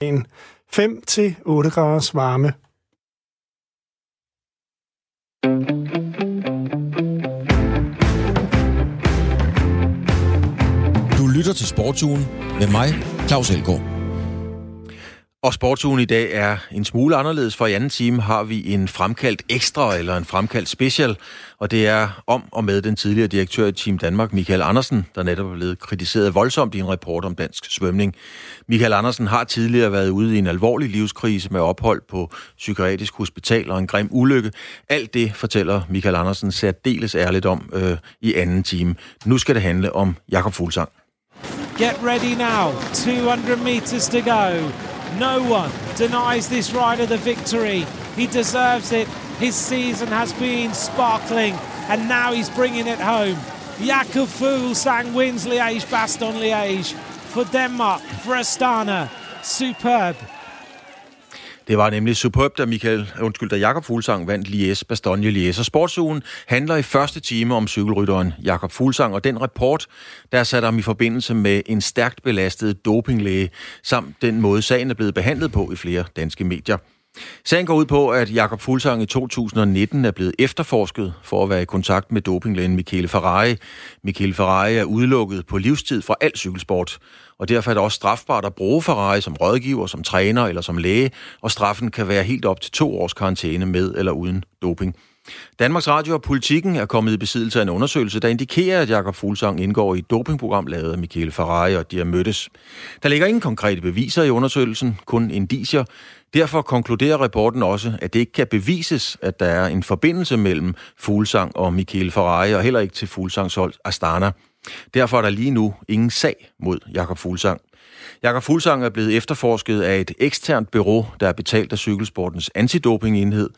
dagen 5-8 graders varme. Du lytter til Sportsugen med mig, Claus Elgaard. Og sportsugen i dag er en smule anderledes, for i anden time har vi en fremkaldt ekstra eller en fremkaldt special, og det er om og med den tidligere direktør i Team Danmark, Michael Andersen, der netop er blevet kritiseret voldsomt i en rapport om dansk svømning. Michael Andersen har tidligere været ude i en alvorlig livskrise med ophold på psykiatrisk hospital og en grim ulykke. Alt det fortæller Michael Andersen særdeles ærligt om øh, i anden time. Nu skal det handle om Jakob Fuglsang. Get ready now. 200 meters to go. No one denies this rider the victory. He deserves it. His season has been sparkling, and now he's bringing it home. Jakob Fuglsang wins Liège-Bastogne Liège for Denmark, for Astana. Superb. Det var nemlig superb, da, Michael, undskyld, da Jakob Fuglsang vandt Lies, Bastogne Lies. Og sportsugen handler i første time om cykelrytteren Jakob Fuglsang, og den rapport, der satte ham i forbindelse med en stærkt belastet dopinglæge, samt den måde sagen er blevet behandlet på i flere danske medier. Sagen går ud på, at Jakob Fuglsang i 2019 er blevet efterforsket for at være i kontakt med dopinglægen Michele Ferrari. Michele Ferrari er udelukket på livstid fra al cykelsport, og derfor er det også strafbart at bruge Ferrari som rådgiver, som træner eller som læge, og straffen kan være helt op til to års karantæne med eller uden doping. Danmarks Radio og Politikken er kommet i besiddelse af en undersøgelse, der indikerer, at Jakob Fuglsang indgår i et dopingprogram lavet af Michele Ferrari, og de har mødtes. Der ligger ingen konkrete beviser i undersøgelsen, kun indicier. Derfor konkluderer rapporten også, at det ikke kan bevises, at der er en forbindelse mellem Fuglsang og Michele Ferrari, og heller ikke til Fuglsangs hold Astana. Derfor er der lige nu ingen sag mod Jakob Fuglsang. Jakob Fuglsang er blevet efterforsket af et eksternt bureau, der er betalt af cykelsportens antidopingenhed,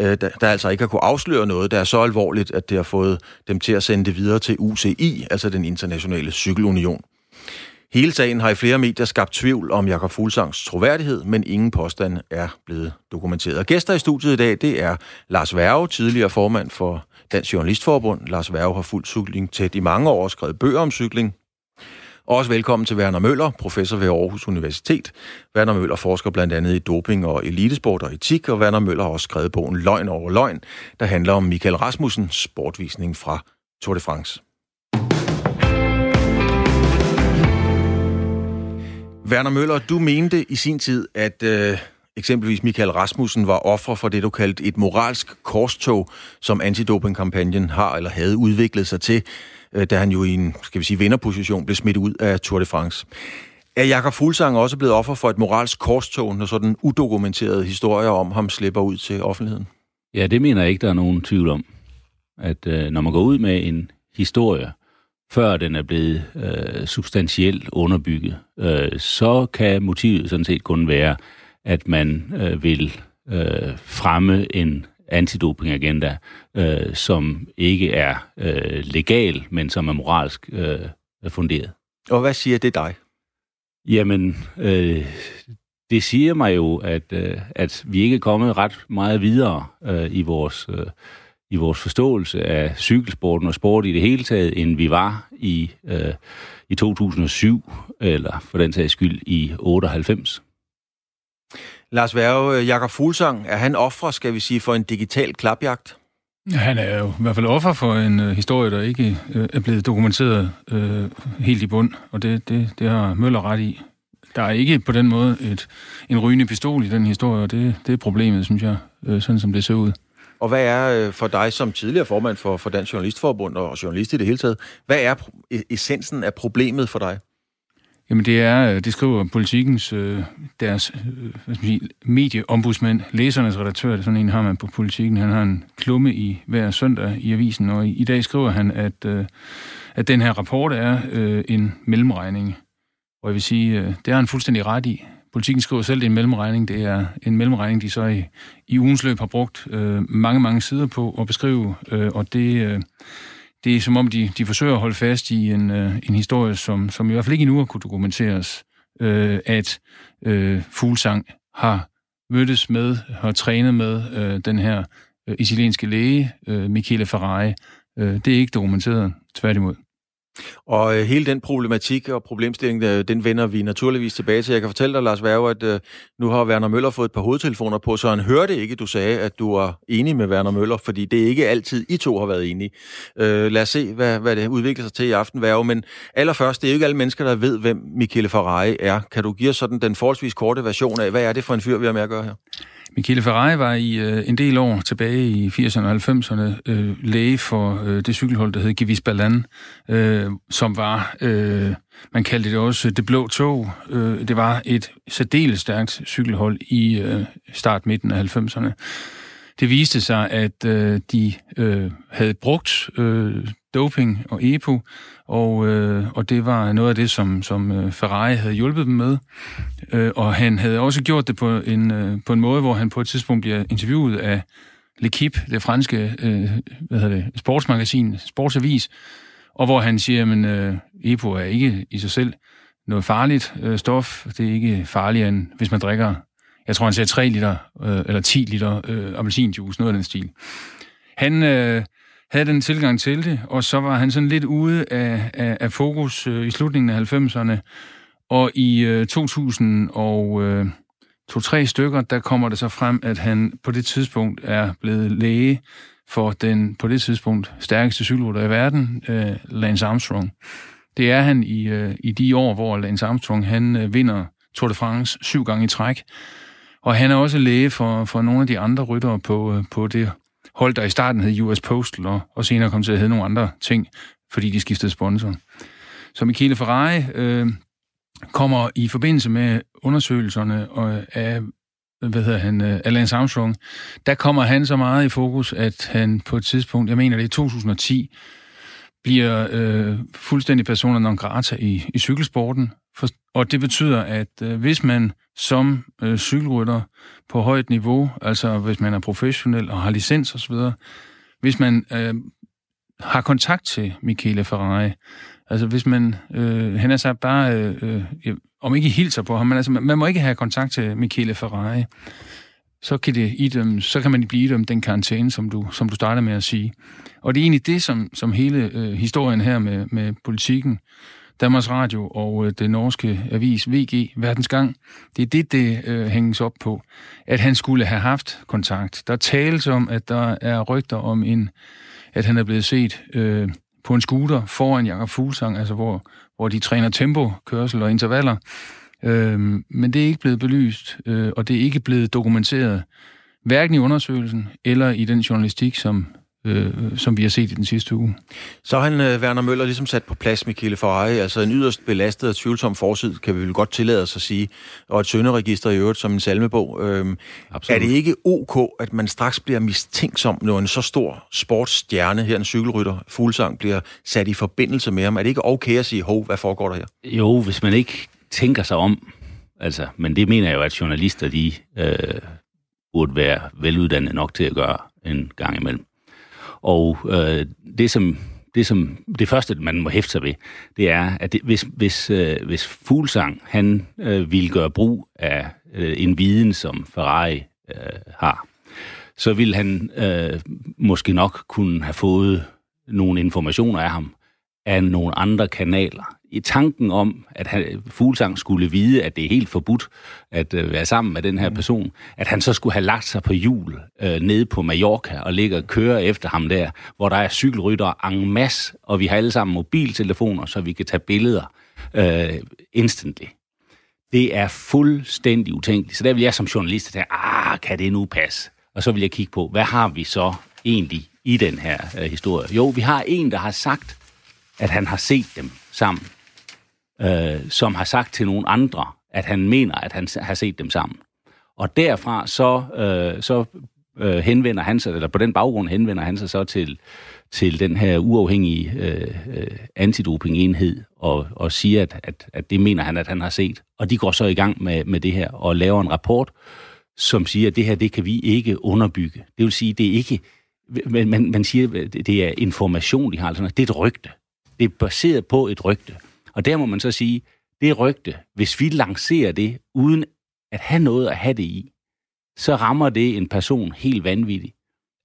øh, der altså ikke har kunne afsløre noget, der er så alvorligt, at det har fået dem til at sende det videre til UCI, altså den internationale cykelunion. Hele sagen har i flere medier skabt tvivl om Jakob Fuglsangs troværdighed, men ingen påstand er blevet dokumenteret. Og gæster i studiet i dag, det er Lars Værge, tidligere formand for Dansk Journalistforbund. Lars Værge har fuldt cykling tæt i mange år og skrevet bøger om cykling. Også velkommen til Werner Møller, professor ved Aarhus Universitet. Werner Møller forsker blandt andet i doping og elitesport og etik, og Werner Møller har også skrevet bogen Løgn over løgn, der handler om Michael Rasmussens sportvisning fra Tour de France. Werner Møller, du mente i sin tid, at øh, eksempelvis Michael Rasmussen var offer for det, du kaldte et moralsk korstog, som antidopingkampagnen har eller havde udviklet sig til, øh, da han jo i en, skal vi sige, vinderposition blev smidt ud af Tour de France. Er Jakob Fuglsang også blevet offer for et moralsk korstog, når sådan udokumenterede historier om ham slipper ud til offentligheden? Ja, det mener jeg ikke, der er nogen tvivl om. At øh, når man går ud med en historie, før den er blevet øh, substantielt underbygget, øh, så kan motivet sådan set kun være, at man øh, vil øh, fremme en antidopingagenda, øh, som ikke er øh, legal, men som er moralsk øh, funderet. Og hvad siger det dig? Jamen, øh, det siger mig jo, at, øh, at vi ikke er kommet ret meget videre øh, i vores... Øh, i vores forståelse af cykelsporten og sport i det hele taget, end vi var i, øh, i 2007, eller for den sags skyld i 98. Lars Værge, Jakob Fuglsang, er han offer, skal vi sige, for en digital klapjagt? Han er jo i hvert fald offer for en øh, historie, der ikke øh, er blevet dokumenteret øh, helt i bund, og det, det, det har Møller ret i. Der er ikke på den måde et, en rygende pistol i den historie, og det, det er problemet, synes jeg, øh, sådan som det ser ud. Og hvad er øh, for dig som tidligere formand for, for Dansk Journalistforbund og journalist i det hele taget, hvad er essensen af problemet for dig? Jamen det er, øh, det skriver politikens, øh, deres øh, hvad skal sige, medieombudsmand, læsernes redaktør, sådan en har man på politikken, han har en klumme i hver søndag i avisen, og i, dag skriver han, at, øh, at den her rapport er en mellemregning. Og jeg vil sige, det er han fuldstændig ret i. Politikken skriver selv, det er en mellemregning. Det er en mellemregning, de så i, i ugens løb har brugt øh, mange, mange sider på at beskrive, øh, og det, øh, det er som om, de, de forsøger at holde fast i en, øh, en historie, som, som i hvert fald ikke endnu har kunne dokumenteres, øh, at øh, Fuglsang har mødtes med, har trænet med øh, den her øh, italienske læge, øh, Michele Ferrari. Øh, det er ikke dokumenteret, tværtimod. Og øh, hele den problematik og problemstilling, øh, den vender vi naturligvis tilbage til. Jeg kan fortælle dig, Lars Værge, at øh, nu har Werner Møller fået et par hovedtelefoner på, så han hørte ikke, du sagde, at du er enig med Werner Møller, fordi det er ikke altid, I to har været enige. Øh, lad os se, hvad, hvad det udvikler sig til i aften, Værge. Men allerførst, det er jo ikke alle mennesker, der ved, hvem Michele Ferrari er. Kan du give os sådan den forholdsvis korte version af, hvad er det for en fyr, vi har med at gøre her? Michele Ferrari var i øh, en del år tilbage i 80'erne og 90'erne øh, læge for øh, det cykelhold, der hed Givis Ballan, øh, som var, øh, man kaldte det også det blå tog. Øh, det var et særdeles stærkt cykelhold i øh, start-midten af 90'erne. Det viste sig, at øh, de øh, havde brugt øh, doping og EPO, og, øh, og det var noget af det, som, som øh, Ferrari havde hjulpet dem med. Øh, og han havde også gjort det på en, øh, på en måde, hvor han på et tidspunkt bliver interviewet af L'Equipe, det franske øh, hvad hedder det, sportsmagasin, sportsavis, og hvor han siger, at øh, EPO er ikke i sig selv noget farligt øh, stof. Det er ikke farligere, end hvis man drikker, jeg tror, han sagde 3 liter øh, eller 10 liter øh, appelsinjuice, noget af den stil. Han... Øh, havde den tilgang til det, og så var han sådan lidt ude af, af, af fokus øh, i slutningen af 90'erne. Og i øh, 2000 og øh, to-tre stykker, der kommer det så frem, at han på det tidspunkt er blevet læge for den på det tidspunkt stærkeste cykelrytter i verden, øh, Lance Armstrong. Det er han i, øh, i de år, hvor Lance Armstrong han øh, vinder Tour de France syv gange i træk. Og han er også læge for, for nogle af de andre ryttere på, øh, på det hold, der i starten hed US Postal, og, og senere kom til at hedde nogle andre ting, fordi de skiftede sponsor. Så Michele Ferrari øh, kommer i forbindelse med undersøgelserne af hvad hedder han, uh, Lance Armstrong, der kommer han så meget i fokus, at han på et tidspunkt, jeg mener det er 2010, bliver øh, fuldstændig personer non grata i, i cykelsporten. For, og det betyder, at øh, hvis man som øh, cykelrytter på højt niveau, altså hvis man er professionel og har licens osv., hvis man øh, har kontakt til Michele Ferrari, altså hvis man, øh, han er sagt bare, øh, øh, om ikke hilser på ham, men altså man, man må ikke have kontakt til Michele Ferrari, så kan, det idømme, så kan man blive idømt den karantæne, som du, som du starter med at sige. Og det er egentlig det, som, som hele øh, historien her med, med politikken Danmarks Radio og øh, det norske avis VG, Verdensgang, det er det, det øh, hænges op på, at han skulle have haft kontakt. Der tales om, at der er rygter om, en, at han er blevet set øh, på en scooter foran Jakob Fuglsang, altså hvor, hvor de træner tempo, kørsel og intervaller. Øh, men det er ikke blevet belyst, øh, og det er ikke blevet dokumenteret, hverken i undersøgelsen eller i den journalistik, som øh, som vi har set i den sidste uge. Så har han, øh, Werner Møller, ligesom sat på plads Michele Ferrari, altså en yderst belastet og tvivlsom forsid, kan vi vel godt tillade os at sige, og et sønderegister i øvrigt som en salmebog. Øhm, er det ikke ok, at man straks bliver mistænksom, når en så stor sportsstjerne, her en cykelrytter, Fuglsang, bliver sat i forbindelse med ham? Er det ikke okay at sige, hov, hvad foregår der her? Jo, hvis man ikke tænker sig om, altså, men det mener jeg jo, at journalister, de øh, burde være veluddannede nok til at gøre en gang imellem. Og øh, det, som, det, som, det første, man må hæfte sig ved, det er, at det, hvis, hvis, øh, hvis Fuglsang han øh, ville gøre brug af øh, en viden, som Ferrari øh, har, så ville han øh, måske nok kunne have fået nogle informationer af ham af nogle andre kanaler i tanken om, at han, Fuglsang skulle vide, at det er helt forbudt at øh, være sammen med den her mm. person, at han så skulle have lagt sig på hjul øh, nede på Mallorca og ligge og køre efter ham der, hvor der er cykelrytter en masse, og vi har alle sammen mobiltelefoner, så vi kan tage billeder øh, instantly. Det er fuldstændig utænkeligt. Så der vil jeg som journalist tænke, ah, kan det nu passe? Og så vil jeg kigge på, hvad har vi så egentlig i den her øh, historie? Jo, vi har en, der har sagt, at han har set dem sammen øh, som har sagt til nogle andre, at han mener, at han har set dem sammen. Og derfra så, øh, så øh, henvender han sig, eller på den baggrund henvender han sig så til, til den her uafhængige øh, øh, antidopingenhed og, og siger, at, at, at det mener han, at han har set. Og de går så i gang med, med det her og laver en rapport, som siger, at det her, det kan vi ikke underbygge. Det vil sige, det er ikke, man, man, man siger, det er information, de har, altså, det er et rygte. Det er baseret på et rygte. Og der må man så sige, det rygte, hvis vi lancerer det, uden at have noget at have det i, så rammer det en person helt vanvittig.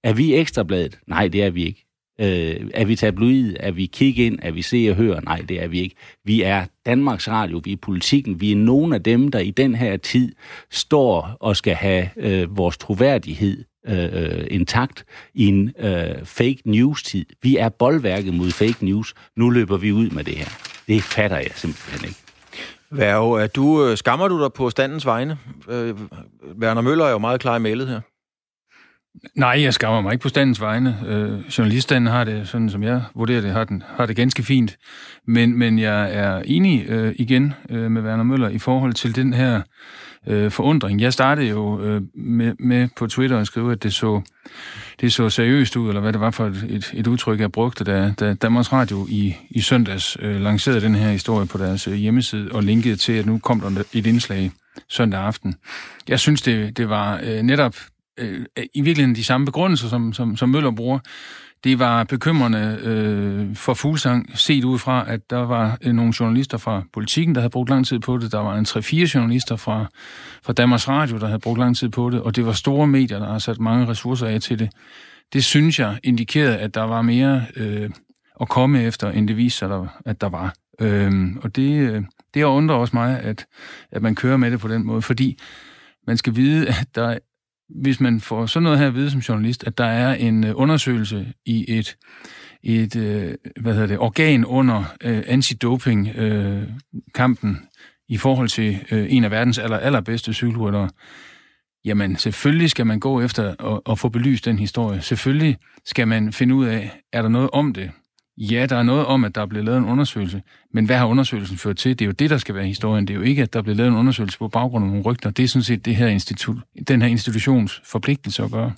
Er vi ekstrabladet? Nej, det er vi ikke. Øh, er vi tabloid? Er vi kig ind? Er vi se og høre? Nej, det er vi ikke. Vi er Danmarks Radio, vi er politikken, vi er nogle af dem, der i den her tid står og skal have øh, vores troværdighed øh, intakt i en øh, fake news-tid. Vi er boldværket mod fake news. Nu løber vi ud med det her. Det fatter jeg simpelthen ikke. Er du, øh, skammer du dig på standens vegne? Øh, Werner Møller er jo meget klar i mailet her. Nej, jeg skammer mig ikke på standens vegne. Øh, journaliststanden har det, sådan som jeg vurderer det, har, den, har det ganske fint. Men, men jeg er enig øh, igen øh, med Werner Møller i forhold til den her øh, forundring. Jeg startede jo øh, med, med på Twitter at skrive, at det så, det så seriøst ud, eller hvad det var for et, et, et udtryk, jeg brugte, da, da Danmarks Radio i, i søndags øh, lancerede den her historie på deres øh, hjemmeside og linkede til, at nu kom der et indslag søndag aften. Jeg synes, det, det var øh, netop øh, i virkeligheden de samme begrundelser, som, som, som Møller bruger. Det var bekymrende øh, for Fuglsang, set ud fra, at der var øh, nogle journalister fra politikken, der havde brugt lang tid på det. Der var en 3-4 journalister fra, fra Danmarks Radio, der havde brugt lang tid på det. Og det var store medier, der har sat mange ressourcer af til det. Det synes jeg indikerede, at der var mere øh, at komme efter, end det viste sig, der, at der var. Øh, og det, øh, det undrer også mig, at, at man kører med det på den måde, fordi man skal vide, at der hvis man får sådan noget her at vide som journalist, at der er en øh, undersøgelse i et, et øh, hvad hedder det, organ under øh, antidoping-kampen øh, i forhold til øh, en af verdens aller, allerbedste cykelryttere, jamen selvfølgelig skal man gå efter at, at få belyst den historie. Selvfølgelig skal man finde ud af, er der noget om det? Ja, der er noget om, at der er blevet lavet en undersøgelse, men hvad har undersøgelsen ført til? Det er jo det, der skal være historien. Det er jo ikke, at der er blevet lavet en undersøgelse på baggrund af nogle rygter. Det er sådan set det her institut, den her institutions forpligtelse at gøre.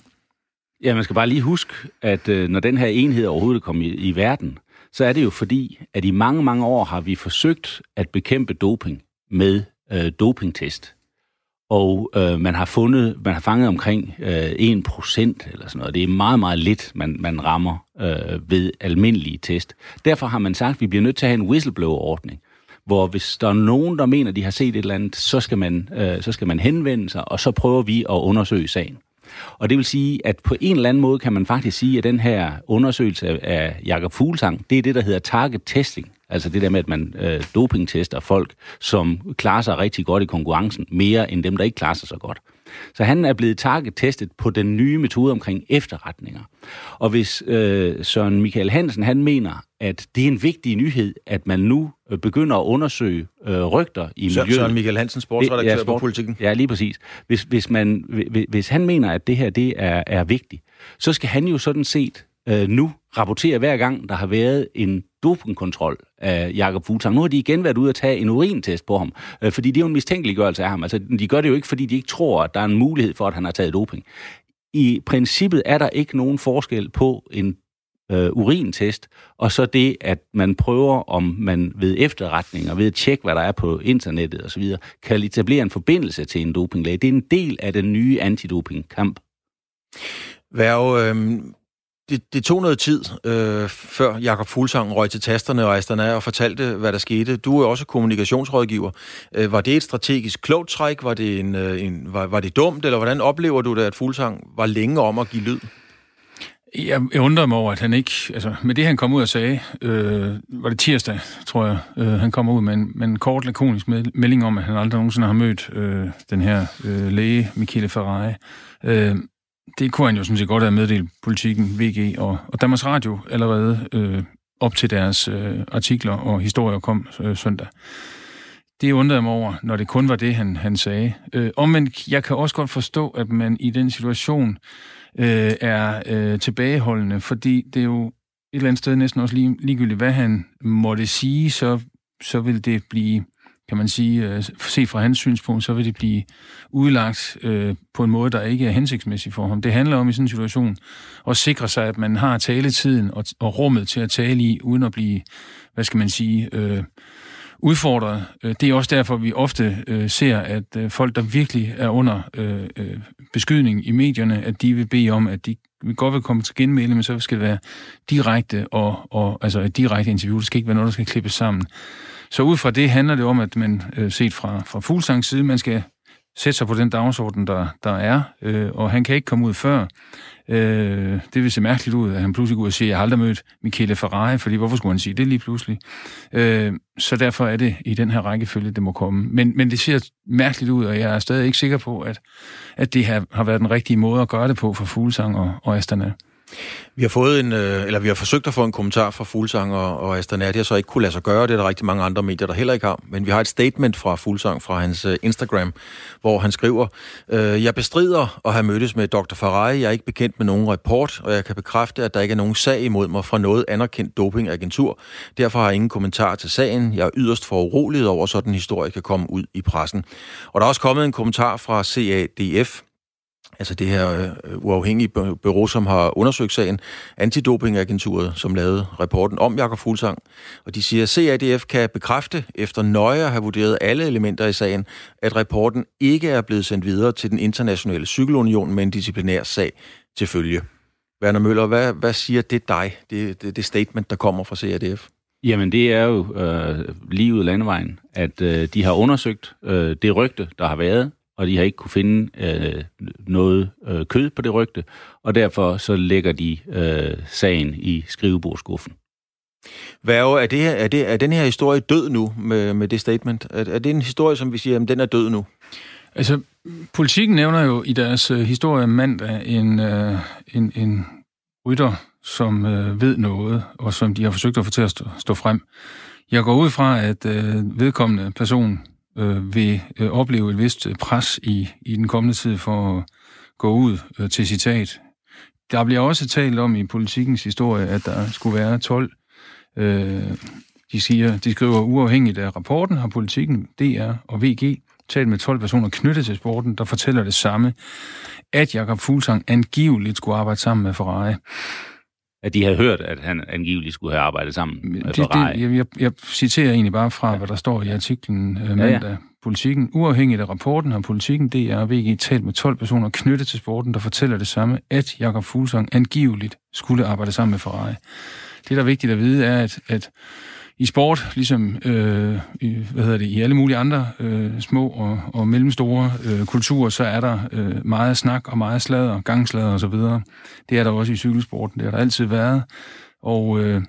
Ja, man skal bare lige huske, at øh, når den her enhed overhovedet kom i, i verden, så er det jo fordi, at i mange, mange år har vi forsøgt at bekæmpe doping med øh, dopingtest og øh, man har fundet, man har fanget omkring øh, 1% eller sådan noget. Det er meget, meget lidt, man, man rammer øh, ved almindelige test. Derfor har man sagt, at vi bliver nødt til at have en whistleblower-ordning, hvor hvis der er nogen, der mener, de har set et eller andet, så skal man, øh, så skal man henvende sig, og så prøver vi at undersøge sagen. Og det vil sige, at på en eller anden måde kan man faktisk sige, at den her undersøgelse af Jakob Fuglsang, det er det, der hedder target testing. Altså det der med, at man øh, dopingtester folk, som klarer sig rigtig godt i konkurrencen, mere end dem, der ikke klarer sig så godt. Så han er blevet target-testet på den nye metode omkring efterretninger. Og hvis øh, Søren Michael Hansen han mener, at det er en vigtig nyhed, at man nu øh, begynder at undersøge øh, rygter i miljøet. Søren Michael Hansen, sportsredaktør ja, sport, på politikken. Ja, lige præcis. Hvis, hvis, man, hvis, hvis han mener, at det her det er, er vigtigt, så skal han jo sådan set øh, nu rapportere hver gang, der har været en dopingkontrol af Jakob Fuglsang. Nu har de igen været ude at tage en urintest på ham, øh, fordi det er jo en mistænkeliggørelse af ham. Altså, de gør det jo ikke, fordi de ikke tror, at der er en mulighed for, at han har taget doping. I princippet er der ikke nogen forskel på en øh, urintest, og så det, at man prøver, om man ved efterretning og ved at tjekke, hvad der er på internettet osv., kan etablere en forbindelse til en dopinglæge. Det er en del af den nye antidopingkamp. Værge, øh, det, det tog noget tid, øh, før Jakob Fuglsang røg til tasterne og Astana og fortalte, hvad der skete. Du er også kommunikationsrådgiver. Øh, var det et strategisk klogt træk? Var det, en, øh, en, var, var det dumt, eller hvordan oplever du det, at Fuglsang var længe om at give lyd? Jeg, jeg undrer mig over, at han ikke... Altså, med det, han kom ud og sagde, øh, var det tirsdag, tror jeg, øh, han kom ud med en, med en kort, lakonisk melding om, at han aldrig nogensinde har mødt øh, den her øh, læge, Michele Ferrari. Øh, det kunne han jo sådan set godt have meddelt politikken, VG og, og Danmarks Radio allerede øh, op til deres øh, artikler og historier kom øh, søndag. Det undrede mig over, når det kun var det, han, han sagde. Øh, omvendt, jeg kan også godt forstå, at man i den situation øh, er øh, tilbageholdende, fordi det er jo et eller andet sted næsten også lige, ligegyldigt, hvad han måtte sige, så, så vil det blive kan man sige, øh, set fra hans synspunkt, så vil det blive udlagt øh, på en måde, der ikke er hensigtsmæssig for ham. Det handler om i sådan en situation at sikre sig, at man har taletiden og, og rummet til at tale i, uden at blive, hvad skal man sige, øh, udfordret. Øh, det er også derfor, vi ofte øh, ser, at øh, folk, der virkelig er under øh, øh, beskydning i medierne, at de vil bede om, at de vi godt vil komme til genmelde, men så skal det være direkte og, og altså et direkte interview. Det skal ikke være noget, der skal klippes sammen. Så ud fra det handler det om, at man øh, set fra, fra Fuglsangs side, man skal sætte sig på den dagsorden, der, der er, øh, og han kan ikke komme ud før. Øh, det vil se mærkeligt ud, at han pludselig går ud og siger, jeg har aldrig mødt Michele Ferrari, fordi hvorfor skulle han sige det lige pludselig? Øh, så derfor er det i den her rækkefølge, det må komme. Men, men det ser mærkeligt ud, og jeg er stadig ikke sikker på, at, at det har, har været den rigtige måde at gøre det på for Fuglsang og, og Astana. Vi har fået en, øh, eller vi har forsøgt at få en kommentar fra Fuglsang og, og Astana. Det har så ikke kunne lade sig gøre. Det er der rigtig mange andre medier, der heller ikke har. Men vi har et statement fra Fuglsang fra hans øh, Instagram, hvor han skriver, øh, Jeg bestrider at have mødtes med Dr. Farai. Jeg er ikke bekendt med nogen rapport, og jeg kan bekræfte, at der ikke er nogen sag imod mig fra noget anerkendt dopingagentur. Derfor har jeg ingen kommentar til sagen. Jeg er yderst foruroliget over, at sådan en historie kan komme ud i pressen. Og der er også kommet en kommentar fra CADF, altså det her øh, uafhængige bureau, som har undersøgt sagen, Antidopingagenturet, som lavede rapporten om Jakob Fuglsang. Og de siger, at CADF kan bekræfte, efter nøje at have vurderet alle elementer i sagen, at rapporten ikke er blevet sendt videre til den internationale cykelunion med en disciplinær sag til følge. Werner Møller, hvad, hvad siger det dig, det, det, det statement, der kommer fra CADF? Jamen, det er jo øh, lige landevejen, at øh, de har undersøgt øh, det rygte, der har været, og de har ikke kunne finde øh, noget øh, kød på det rygte, og derfor så lægger de øh, sagen i skrivebordskuffen. Værge, er, det her, er, det, er den her historie død nu med, med det statement? Er, er det en historie, som vi siger, at den er død nu? Altså, politikken nævner jo i deres øh, historie mandag en, øh, en, en rytter, som øh, ved noget, og som de har forsøgt at få til at stå, stå frem. Jeg går ud fra, at øh, vedkommende person øh, vil øh, opleve et vist øh, pres i, i den kommende tid for at gå ud øh, til citat. Der bliver også talt om i politikens historie, at der skulle være 12. Øh, de, siger, de skriver uafhængigt af rapporten, har politikken, DR og VG talt med 12 personer knyttet til sporten, der fortæller det samme, at Jakob Fuglsang angiveligt skulle arbejde sammen med Ferrari at de havde hørt, at han angiveligt skulle have arbejdet sammen med det, Ferrari. Det, jeg, jeg citerer egentlig bare fra, ja. hvad der står i artiklen øh, mandag. Ja, ja. Politikken, uafhængigt af rapporten, har politikken, DR og VG talt med 12 personer knyttet til sporten, der fortæller det samme, at Jakob Fuglsang angiveligt skulle arbejde sammen med Ferrari. Det, der er vigtigt at vide, er, at, at i sport, ligesom øh, i, hvad hedder det, i alle mulige andre øh, små og, og mellemstore øh, kulturer, så er der øh, meget snak og meget sladder, gangslader osv. Det er der også i cykelsporten, det har der altid været. Og øh,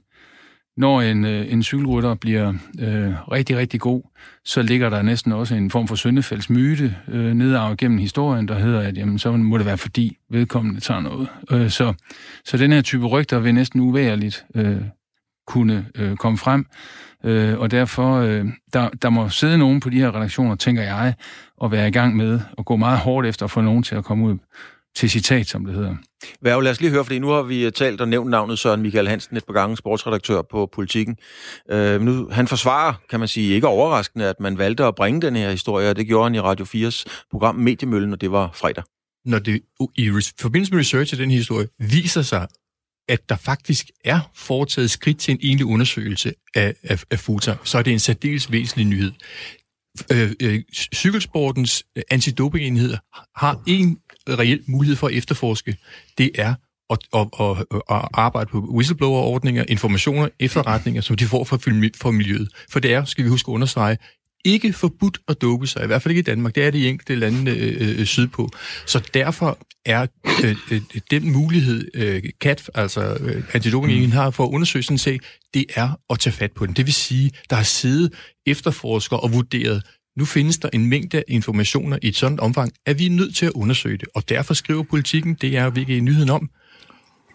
når en, øh, en cykelrytter bliver øh, rigtig, rigtig god, så ligger der næsten også en form for Søndefælds myte øh, nedarvet gennem historien, der hedder, at jamen, så må det være fordi vedkommende tager noget. Øh, så, så den her type rygter vil næsten uværligt øh, kunne øh, komme frem. Øh, og derfor, øh, der, der må sidde nogen på de her redaktioner, tænker jeg, og være i gang med at gå meget hårdt efter at få nogen til at komme ud til citat, som det hedder. Værge, lad os lige høre, fordi nu har vi øh, talt og nævnt navnet Søren Michael Hansen et par gange, sportsredaktør på Politiken. Øh, nu, han forsvarer, kan man sige, ikke overraskende, at man valgte at bringe den her historie, og det gjorde han i Radio 4's program Mediemøllen, og det var fredag. Når det i forbindelse med research af den historie viser sig, at der faktisk er foretaget skridt til en egentlig undersøgelse af, af, af FUTA, så er det en særdeles væsentlig nyhed. Øh, øh, cykelsportens øh, antidopingenhed har en reel mulighed for at efterforske. Det er at, at, at, at arbejde på whistleblower-ordninger, informationer, efterretninger, som de får fra, for miljøet. For det er, skal vi huske at understrege, ikke forbudt at dope sig, i hvert fald ikke i Danmark. Det er det i enkelte lande øh, øh, øh sydpå. Så derfor er øh, øh, den mulighed, øh, CAT, altså øh, antidopingen har for at undersøge sådan en sag, det er at tage fat på den. Det vil sige, der har siddet efterforskere og vurderet, nu findes der en mængde informationer i et sådan omfang, at vi er nødt til at undersøge det. Og derfor skriver politikken, det er virkelig nyheden om,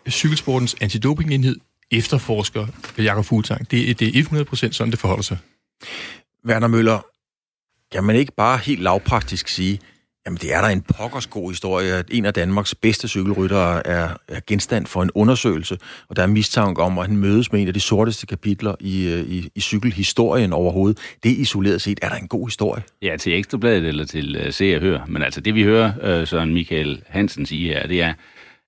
cykelsportens antidopingenhed efterforsker Jakob Fuglsang. Det, det er 100% sådan, det forholder sig. Werner Møller, kan man ikke bare helt lavpraktisk sige, jamen det er der en pokkers god historie, at en af Danmarks bedste cykelryttere er, er genstand for en undersøgelse, og der er mistanke om, at han mødes med en af de sorteste kapitler i, øh, i, i cykelhistorien overhovedet. Det isoleret set er der en god historie. Ja, til Ekstrabladet eller til uh, Se og Hør. Men altså det vi hører uh, Søren Michael Hansen sige her, det er,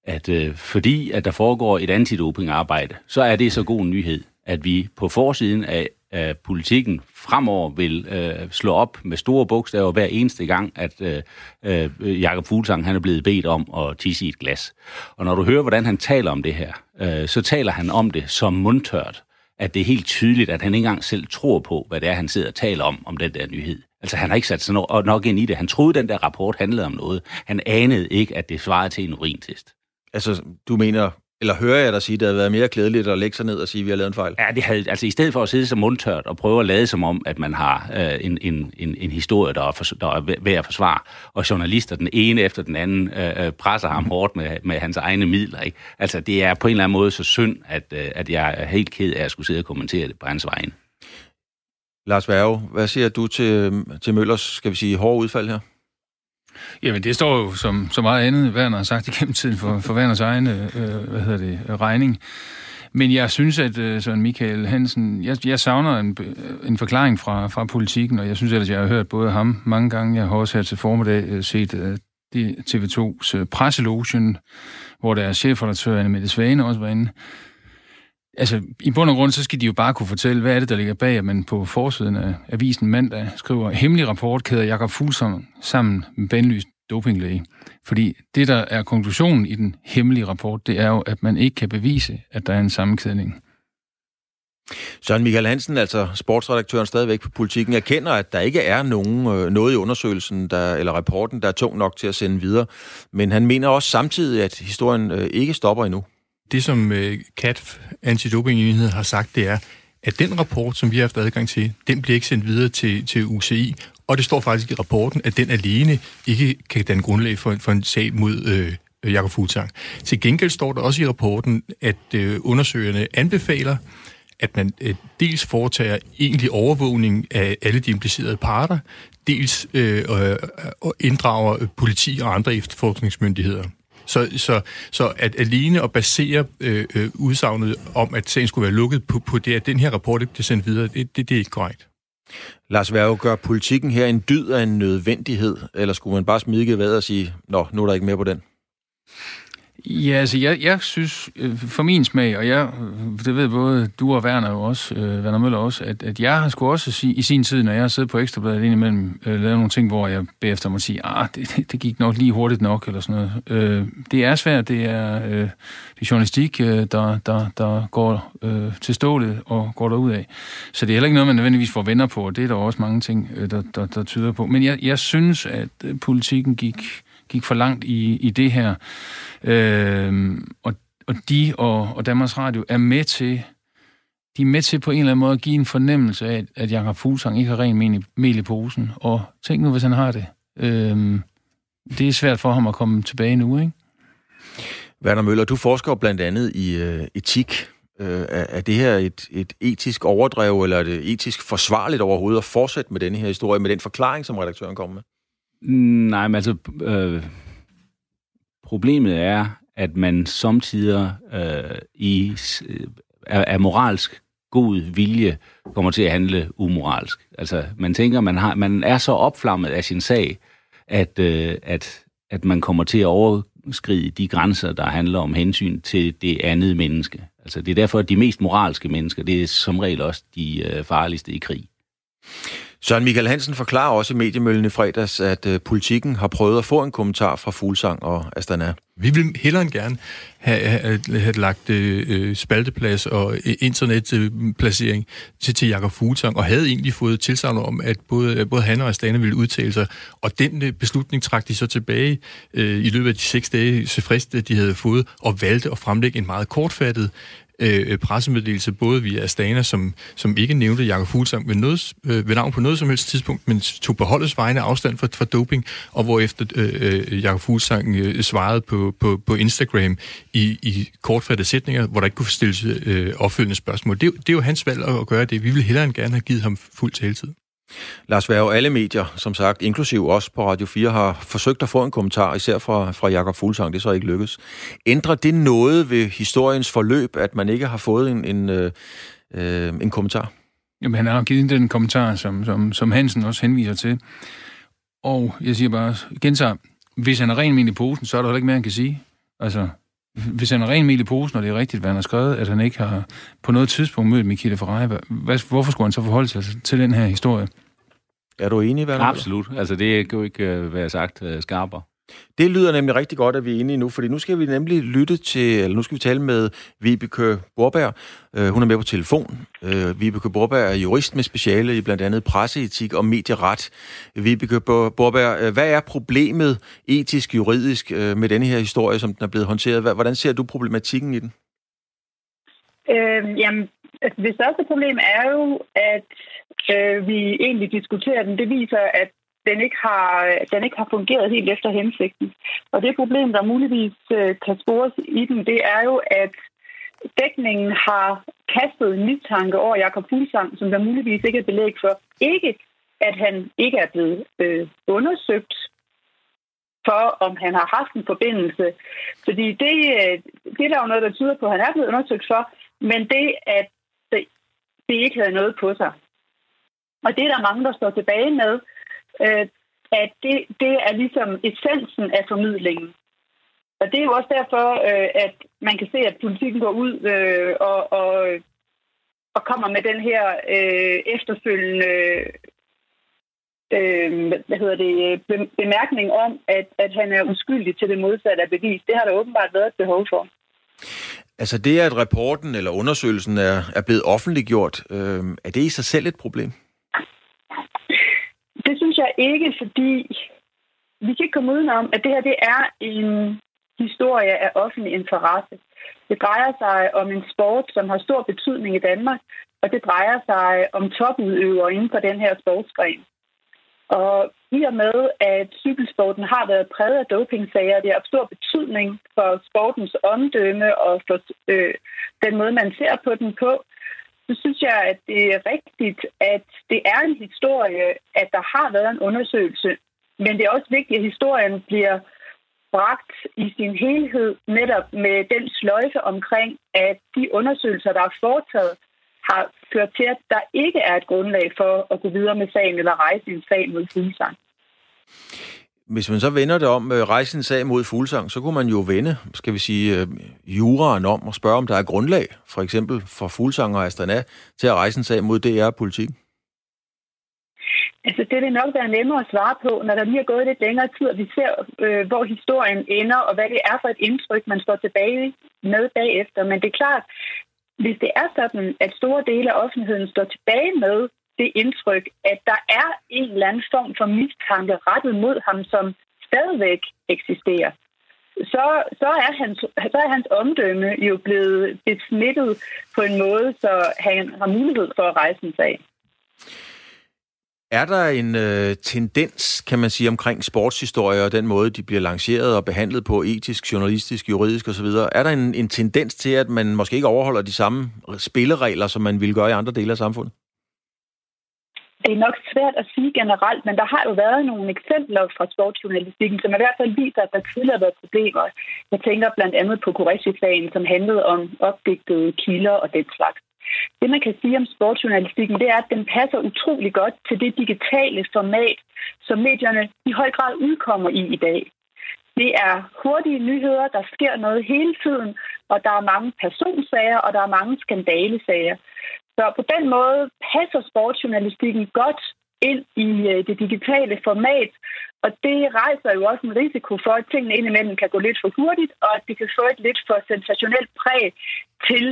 at uh, fordi at der foregår et antidopingarbejde, så er det så god en nyhed, at vi på forsiden af af politikken fremover vil øh, slå op med store bogstaver hver eneste gang, at øh, øh, Jakob Fuglsang han er blevet bedt om at tisse i et glas. Og når du hører, hvordan han taler om det her, øh, så taler han om det som mundtørt, at det er helt tydeligt, at han ikke engang selv tror på, hvad det er, han sidder og taler om, om den der nyhed. Altså, han har ikke sat sig nok, nok ind i det. Han troede, den der rapport handlede om noget. Han anede ikke, at det svarede til en urintest. Altså, du mener, eller hører jeg dig sige, at det havde været mere klædeligt at lægge sig ned og sige, at vi har lavet en fejl? Ja, det havde, altså i stedet for at sidde som mundtørt og prøve at lade som om, at man har øh, en, en, en, en historie, der er, for, der er ved at forsvare, og journalister den ene efter den anden øh, øh, presser ham hårdt med, med hans egne midler. Ikke? Altså det er på en eller anden måde så synd, at, øh, at jeg er helt ked af at skulle sidde og kommentere det på hans vegne. Lars Værge, hvad siger du til, til Møllers, skal vi sige, hårde udfald her? Jamen, det står jo som så meget andet, Werner har sagt igennem tiden for, for Werners egen øh, hvad hedder det, regning. Men jeg synes, at øh, Søren Michael Hansen, jeg, jeg savner en, øh, en forklaring fra, fra politikken, og jeg synes ellers, jeg har hørt både ham mange gange. Jeg har også her til formiddag øh, set øh, TV2's øh, presselogen, hvor der er chefredaktør Anne Mette Svane også var inde. Altså, i bund og grund, så skal de jo bare kunne fortælle, hvad er det, der ligger bag, at man på forsiden af avisen mandag skriver, hemmelig rapport kæder Jakob Fuglsang sammen med bandlyst dopinglæge. Fordi det, der er konklusionen i den hemmelige rapport, det er jo, at man ikke kan bevise, at der er en sammenkædning. Søren Michael Hansen, altså sportsredaktøren stadigvæk på politikken, erkender, at der ikke er nogen, øh, noget i undersøgelsen der, eller rapporten, der er tung nok til at sende videre. Men han mener også samtidig, at historien øh, ikke stopper endnu. Det, som øh, CAT, Antidopingenheden, har sagt, det er, at den rapport, som vi har haft adgang til, den bliver ikke sendt videre til, til UCI, og det står faktisk i rapporten, at den alene ikke kan danne grundlag for, for en sag mod øh, Jakob Fuglsang. Til gengæld står der også i rapporten, at øh, undersøgerne anbefaler, at man øh, dels foretager egentlig overvågning af alle de implicerede parter, dels øh, øh, inddrager politi og andre efterforskningsmyndigheder. Så, så, så at alene at basere øh, øh, udsagnet om, at sagen skulle være lukket på, på det, at den her rapport ikke bliver sendt videre, det, det, det er ikke korrekt. Lars Værge, gør politikken her en dyd af en nødvendighed, eller skulle man bare smide geværet og sige, nå, nu er der ikke mere på den? Ja, altså jeg, jeg synes, øh, for min smag, og jeg, øh, det ved både du og Werner jo også, øh, Werner Møller også, at, at jeg har sgu også sige, i sin tid, når jeg har siddet på Ekstrabladet indimellem, øh, lavet nogle ting, hvor jeg bagefter må sige, ah, det, det gik nok lige hurtigt nok, eller sådan noget. Øh, det er svært, det er, øh, det er journalistik, øh, der, der, der går øh, til stålet og går derud af. Så det er heller ikke noget, man nødvendigvis får venner på, og det er der også mange ting, øh, der, der, der tyder på. Men jeg, jeg synes, at øh, politikken gik gik for langt i, i det her. Øh, og, og de og, og Danmarks Radio er med til de er med til på en eller anden måde at give en fornemmelse af, at Jakob Fuglsang ikke har ren mel i, mel i posen. Og tænk nu, hvis han har det. Øhm, det er svært for ham at komme tilbage nu, ikke? Werner Møller, du forsker blandt andet i øh, etik. Øh, er det her et, et etisk overdrev, eller er det etisk forsvarligt overhovedet at fortsætte med denne her historie, med den forklaring, som redaktøren kommer med? Nej, men altså, øh, problemet er, at man samtidig øh, i øh, er, er moralsk god vilje kommer til at handle umoralsk. Altså, man tænker, man, har, man er så opflammet af sin sag, at, øh, at, at man kommer til at overskride de grænser, der handler om hensyn til det andet menneske. Altså, det er derfor, at de mest moralske mennesker, det er som regel også de øh, farligste i krig. Søren Michael Hansen forklarer også i mediemøllen i fredags, at øh, politikken har prøvet at få en kommentar fra Fuglsang og Astana. Vi vil hellere end gerne have, have, have lagt øh, øh, spalteplads og øh, internetplacering til, til Jakob Fuglsang, og havde egentlig fået tilsagn om, at både, øh, både han og Astana ville udtale sig. Og den beslutning trak de så tilbage øh, i løbet af de seks dage, så frist de havde fået, og valgte at fremlægge en meget kortfattet Øh, øh, pressemeddelelse, både via Astana, som, som ikke nævnte Jakob Fuglsang ved, noget, øh, ved navn på noget som helst tidspunkt, men tog beholdets vegne afstand for, for doping, og hvorefter øh, øh, Jakob Fuglsang øh, svarede på, på, på Instagram i, i kortfattede sætninger, hvor der ikke kunne stilles øh, opfølgende spørgsmål. Det, det er jo hans valg at gøre det. Vi ville hellere end gerne have givet ham fuld taletid. Lars Værge, alle medier, som sagt, inklusiv os på Radio 4, har forsøgt at få en kommentar, især fra, fra Jakob Fuglsang. Det er så ikke lykkes. Ændrer det noget ved historiens forløb, at man ikke har fået en, en, øh, øh en kommentar? Jamen, han har givet den kommentar, som, som, som Hansen også henviser til. Og jeg siger bare, gentager, hvis han er ren mel i posen, så er der heller ikke mere, han kan sige. Altså, hvis han er ren mel i posen, og det er rigtigt, hvad han har skrevet, at han ikke har på noget tidspunkt mødt Michele Ferrari, hvorfor skulle han så forholde sig til den her historie? Er du enig, Werner? Absolut. Altså, det kan jo ikke uh, være sagt uh, skarpere. Det lyder nemlig rigtig godt, at vi er inde i nu, fordi nu skal vi nemlig lytte til, eller nu skal vi tale med Vibeke Borberg. Øh, hun er med på telefon. Øh, Vibeke Borberg er jurist med speciale i blandt andet presseetik og medieret. Vibeke Borberg, hvad er problemet etisk, juridisk med denne her historie, som den er blevet håndteret? Hvordan ser du problematikken i den? Øh, jamen, altså, det største problem er jo, at øh, vi egentlig diskuterer den. Det viser, at den ikke har, den ikke har fungeret helt efter hensigten. Og det problem, der muligvis øh, kan spores i den, det er jo, at dækningen har kastet en mistanke over Jakob Fuglsang, som der muligvis ikke er belæg for. Ikke, at han ikke er blevet øh, undersøgt for, om han har haft en forbindelse. Fordi det, øh, det er der jo noget, der tyder på, at han er blevet undersøgt for, men det, at det, det ikke havde noget på sig. Og det er der mange, der står tilbage med, øh, at det, det er ligesom essensen af formidlingen. Og det er jo også derfor, øh, at man kan se, at politikken går ud øh, og, og, og kommer med den her øh, efterfølgende øh, hvad hedder det, bemærkning om, at, at han er uskyldig til det modsatte af bevis. Det har der åbenbart været et behov for. Altså det, at rapporten eller undersøgelsen er, er blevet offentliggjort, øh, er det i sig selv et problem? Synes jeg ikke, fordi vi kan ikke komme udenom, at det her det er en historie af offentlig interesse. Det drejer sig om en sport, som har stor betydning i Danmark, og det drejer sig om topudøvere inden for den her sportsgren. Og i og med, at cykelsporten har været præget af dopingsager, det har stor betydning for sportens omdømme og for øh, den måde, man ser på den på, så synes jeg, at det er rigtigt, at det er en historie, at der har været en undersøgelse. Men det er også vigtigt, at historien bliver bragt i sin helhed netop med den sløjfe omkring, at de undersøgelser, der er foretaget, har ført til, at der ikke er et grundlag for at gå videre med sagen eller rejse en sag mod Fuglsang. Hvis man så vender det om, øh, rejsen sag mod Fuglsang, så kunne man jo vende, skal vi sige, øh, juraen om og spørge, om der er grundlag, for eksempel for Fuglsang og Astana, til at rejse en sag mod DR-politik. Altså, det vil nok være nemmere at svare på, når der lige er gået lidt længere tid, og vi ser, øh, hvor historien ender, og hvad det er for et indtryk, man står tilbage med bagefter. Men det er klart, hvis det er sådan, at store dele af offentligheden står tilbage med det indtryk, at der er en eller anden form for mistanke rettet mod ham, som stadigvæk eksisterer, så, så, er hans, så er hans omdømme jo blevet besmittet på en måde, så han har mulighed for at rejse en sag. Er der en øh, tendens, kan man sige, omkring sportshistorier og den måde, de bliver lanceret og behandlet på etisk, journalistisk, juridisk osv.? Er der en, en tendens til, at man måske ikke overholder de samme spilleregler, som man ville gøre i andre dele af samfundet? Det er nok svært at sige generelt, men der har jo været nogle eksempler fra sportsjournalistikken, som i hvert fald viser, at der tidligere har været problemer. Jeg tænker blandt andet på Qureshi-sagen, som handlede om opdigtede kilder og den slags. Det, man kan sige om sportsjournalistikken, det er, at den passer utrolig godt til det digitale format, som medierne i høj grad udkommer i i dag. Det er hurtige nyheder, der sker noget hele tiden, og der er mange personsager, og der er mange skandalesager. Så på den måde passer sportsjournalistikken godt ind i øh, det digitale format, og det rejser jo også en risiko for, at tingene indimellem kan gå lidt for hurtigt, og at det kan få et lidt for sensationelt præg til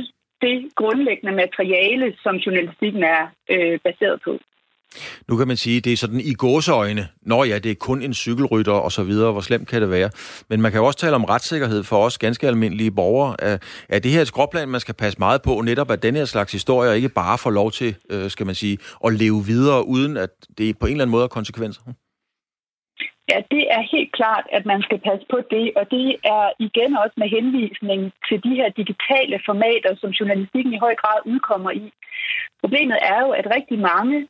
det grundlæggende materiale, som journalistikken er øh, baseret på. Nu kan man sige, at det er sådan i gåseøjne, når ja, det er kun en cykelrytter og så videre, hvor slemt kan det være. Men man kan jo også tale om retssikkerhed for os ganske almindelige borgere. Er, er det her et skråplan, man skal passe meget på, netop at den her slags historier ikke bare får lov til, øh, skal man sige, at leve videre, uden at det på en eller anden måde har konsekvenser? Ja, det er helt klart, at man skal passe på det, og det er igen også med henvisning til de her digitale formater, som journalistikken i høj grad udkommer i. Problemet er jo, at rigtig mange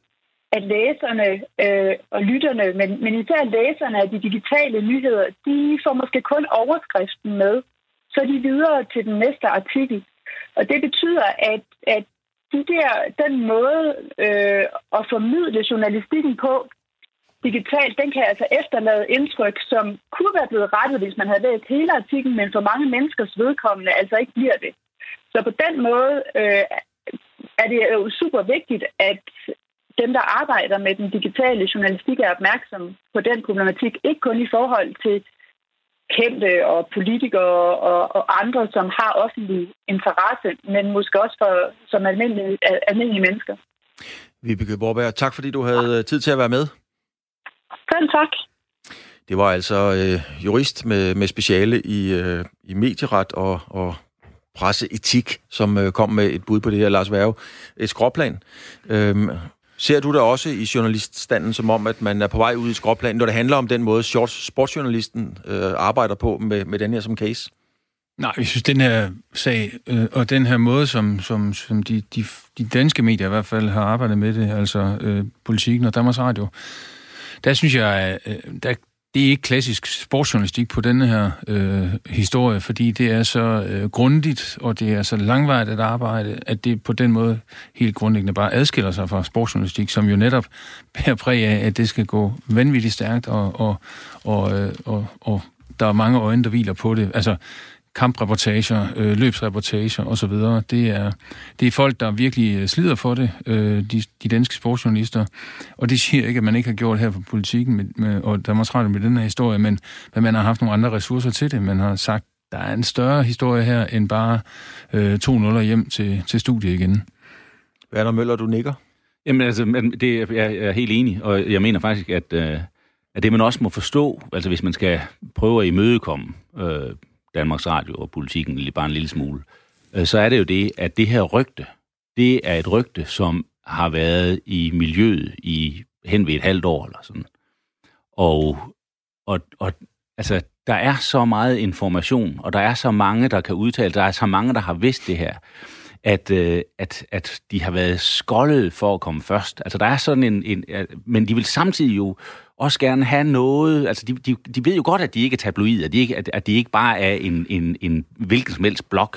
at læserne øh, og lytterne, men, men især læserne af de digitale nyheder, de får måske kun overskriften med, så er de videre til den næste artikel. Og det betyder, at, at de der, den måde øh, at formidle journalistikken på, digitalt, den kan altså efterlade indtryk, som kunne være blevet rettet, hvis man havde læst hele artiklen, men for mange menneskers vedkommende altså ikke bliver det. Så på den måde øh, er det jo super vigtigt, at dem, der arbejder med den digitale journalistik, er opmærksom på den problematik, ikke kun i forhold til kendte og politikere og, og andre, som har offentlig interesse, men måske også for, som almindelige, almindelige mennesker. Vibeke Borberg, tak fordi du havde tid til at være med. Selv tak. Det var altså øh, jurist med, med speciale i, øh, i medieret og, og presseetik, som øh, kom med et bud på det her, Lars Værge. Et skråplan. Øhm, ser du det også i journaliststanden som om, at man er på vej ud i skråplanen, når det handler om den måde, sportsjournalisten øh, arbejder på med, med den her som case? Nej, jeg synes, den her sag, øh, og den her måde, som, som, som de, de, de danske medier i hvert fald har arbejdet med det, altså øh, politikken og Danmarks Radio, der synes jeg, øh, der, det er ikke klassisk sportsjournalistik på denne her øh, historie, fordi det er så øh, grundigt, og det er så langvejt at arbejde, at det på den måde helt grundlæggende bare adskiller sig fra sportsjournalistik, som jo netop bærer præg af, at det skal gå vanvittigt stærkt, og, og, og, øh, og, og der er mange øjne, der hviler på det. Altså, kampreportager, øh, løbsreportager osv. Det er, det er folk, der virkelig øh, slider for det, øh, de, de danske sportsjournalister. Og det siger ikke, at man ikke har gjort her på politikken med, med, og Danmarks Radio med den her historie, men, men man har haft nogle andre ressourcer til det. Man har sagt, der er en større historie her, end bare øh, to nuller hjem til, til studiet igen. Werner Møller, du nikker? Jamen altså, det, jeg er helt enig, og jeg mener faktisk, at, øh, at det man også må forstå, altså hvis man skal prøve at imødekomme øh, Danmarks Radio og politikken bare en lille smule, øh, så er det jo det, at det her rygte, det er et rygte, som har været i miljøet i hen ved et halvt år eller sådan. Og, og, og altså, der er så meget information, og der er så mange, der kan udtale, der er så mange, der har vidst det her, at, øh, at, at de har været skoldet for at komme først. Altså, der er sådan en, en... Men de vil samtidig jo også gerne have noget, altså de, de, de ved jo godt, at de ikke er tabloider, at de ikke, at, at de ikke bare er en, en, en hvilken som helst blog,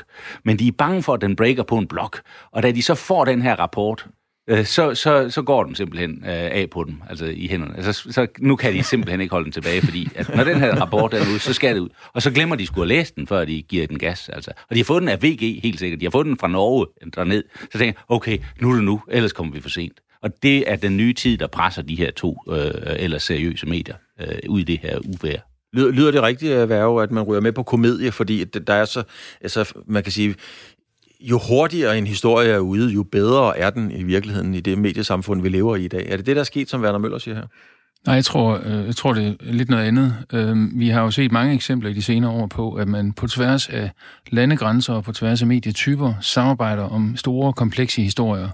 men de er bange for, at den breaker på en blog. Og da de så får den her rapport, øh, så, så, så går den simpelthen øh, af på dem, altså i hænderne. Altså, så nu kan de simpelthen ikke holde den tilbage, fordi at når den her rapport er ude, så skal det ud. Og så glemmer de skulle have læst den, før de giver den gas. Altså. Og de har fået den af VG helt sikkert. De har fået den fra Norge derned. Så tænker jeg, okay, nu er det nu, ellers kommer vi for sent. Og det er den nye tid, der presser de her to øh, eller seriøse medier øh, ud i det her uvær. Lyder, lyder det rigtigt, at være at man ryger med på komedie, fordi der er så, altså, man kan sige, jo hurtigere en historie er ude, jo bedre er den i virkeligheden i det mediesamfund, vi lever i i dag. Er det det, der er sket, som Werner Møller siger her? Nej, jeg tror, øh, jeg tror, det er lidt noget andet. Øhm, vi har jo set mange eksempler i de senere år på, at man på tværs af landegrænser og på tværs af medietyper samarbejder om store, komplekse historier.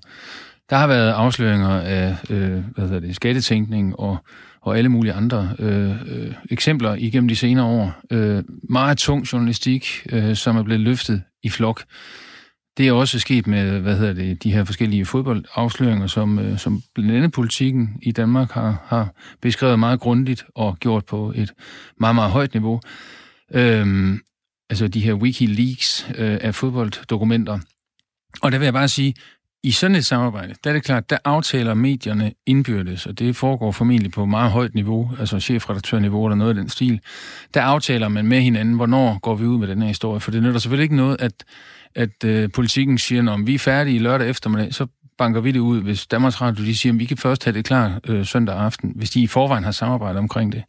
Der har været afsløringer af øh, hvad hedder det, skattetænkning og, og alle mulige andre øh, øh, eksempler igennem de senere år. Øh, meget tung journalistik, øh, som er blevet løftet i flok. Det er også sket med hvad hedder det, de her forskellige fodboldafsløringer, som, øh, som blandt andet politikken i Danmark har, har beskrevet meget grundigt og gjort på et meget, meget højt niveau. Øh, altså de her Wikileaks øh, af fodbolddokumenter. Og der vil jeg bare sige, i sådan et samarbejde, der er det klart, der aftaler medierne indbyrdes, og det foregår formentlig på meget højt niveau, altså chefredaktørniveau eller noget af den stil. Der aftaler man med hinanden, hvornår går vi ud med den her historie, for det nytter selvfølgelig ikke noget, at, at øh, politikken siger, om vi er færdige lørdag eftermiddag, så banker vi det ud, hvis Danmarks Radio de siger, at vi kan først have det klar øh, søndag aften, hvis de i forvejen har samarbejdet omkring det.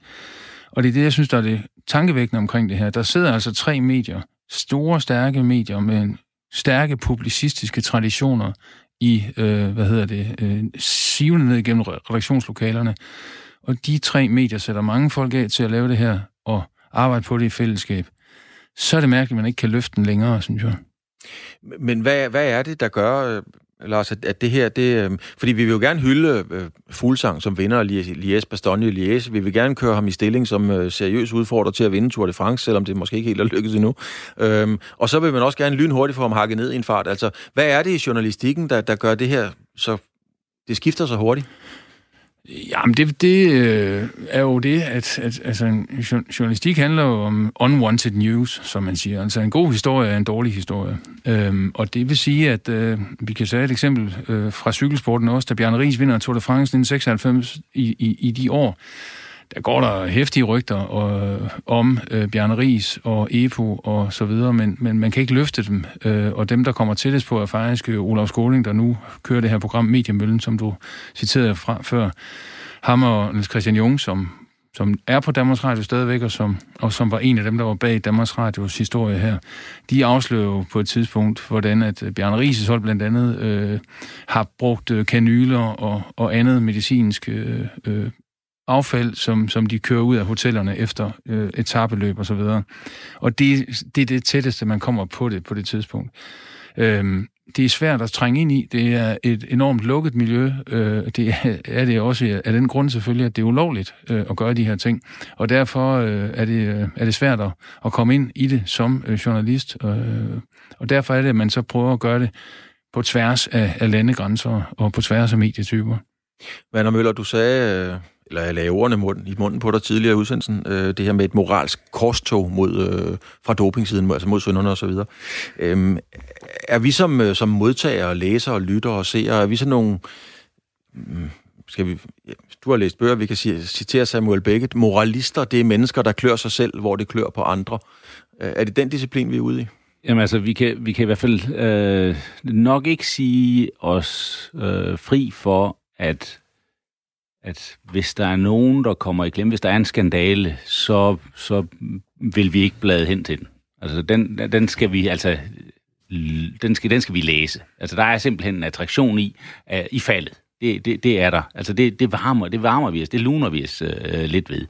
Og det er det, jeg synes, der er det tankevækkende omkring det her. Der sidder altså tre medier, store, stærke medier med en stærke publicistiske traditioner i, øh, hvad hedder det, øh, sivende ned igennem redaktionslokalerne. Og de tre medier sætter mange folk af til at lave det her og arbejde på det i fællesskab. Så er det mærkeligt, at man ikke kan løfte den længere, synes jeg. Men hvad, hvad er det, der gør, Lars, at, at det her, det, øh, fordi vi vil jo gerne hylde øh, Fuglsang som vinder af Lies, Bastogne Lies. Vi vil gerne køre ham i stilling som øh, seriøs udfordrer til at vinde Tour de France, selvom det måske ikke helt er lykkedes endnu. Øhm, og så vil man også gerne lynhurtigt få ham hakket ned i en fart. Altså, hvad er det i journalistikken, der, der gør det her så... Det skifter så hurtigt? Jamen, det, det øh, er jo det, at, at altså, journalistik handler jo om unwanted news, som man siger. Altså, en god historie er en dårlig historie. Øhm, og det vil sige, at øh, vi kan sige et eksempel øh, fra cykelsporten også, da Bjørn Ries vinder Tour de France 1996 i, i, i de år, der går der hæftige rygter og, om øh, Bjarne Ries og EPO og så videre, men, men man kan ikke løfte dem. Øh, og dem, der kommer tættest på, er faktisk øh, Olaf Skåling, der nu kører det her program Mediemøllen, som du citerede fra før. Ham og Niels Christian Jung, som som er på Danmarks Radio stadigvæk, og som, og som var en af dem, der var bag Danmarks Radios historie her, de afslører jo på et tidspunkt, hvordan at øh, Bjarne Rises hold blandt andet øh, har brugt øh, kanyler og, og andet medicinsk øh, øh, affald, som, som de kører ud af hotellerne efter øh, etabeløb og så videre. Og det, det er det tætteste, man kommer på det på det tidspunkt. Øhm, det er svært at trænge ind i. Det er et enormt lukket miljø. Øh, det er det også af den grund selvfølgelig, at det er ulovligt øh, at gøre de her ting. Og derfor øh, er, det, øh, er det svært at, at komme ind i det som øh, journalist. Øh, og derfor er det, at man så prøver at gøre det på tværs af, af landegrænser og på tværs af medietyper. Werner Møller, du sagde, øh, eller jeg lagde ordene i munden på dig tidligere i udsendelsen, øh, det her med et moralsk korstog mod, øh, fra dopingsiden, altså mod sønderne og så videre. Øhm, er vi som, øh, som modtagere, læsere, lyttere og seere, er vi sådan nogle... Mm, skal vi, du har læst bøger, vi kan citere Samuel Beckett. Moralister, det er mennesker, der klør sig selv, hvor det klør på andre. Øh, er det den disciplin, vi er ude i? Jamen altså, vi kan, vi kan i hvert fald øh, nok ikke sige os øh, fri for, at at hvis der er nogen, der kommer i klemme, hvis der er en skandale, så, så vil vi ikke blade hen til den. Altså, den, den skal vi, altså, den skal, den skal vi læse. Altså, der er simpelthen en attraktion i, uh, i faldet. Det, det, det er der. Altså, det, det, varmer, det varmer vi os, det luner vi os uh, lidt ved.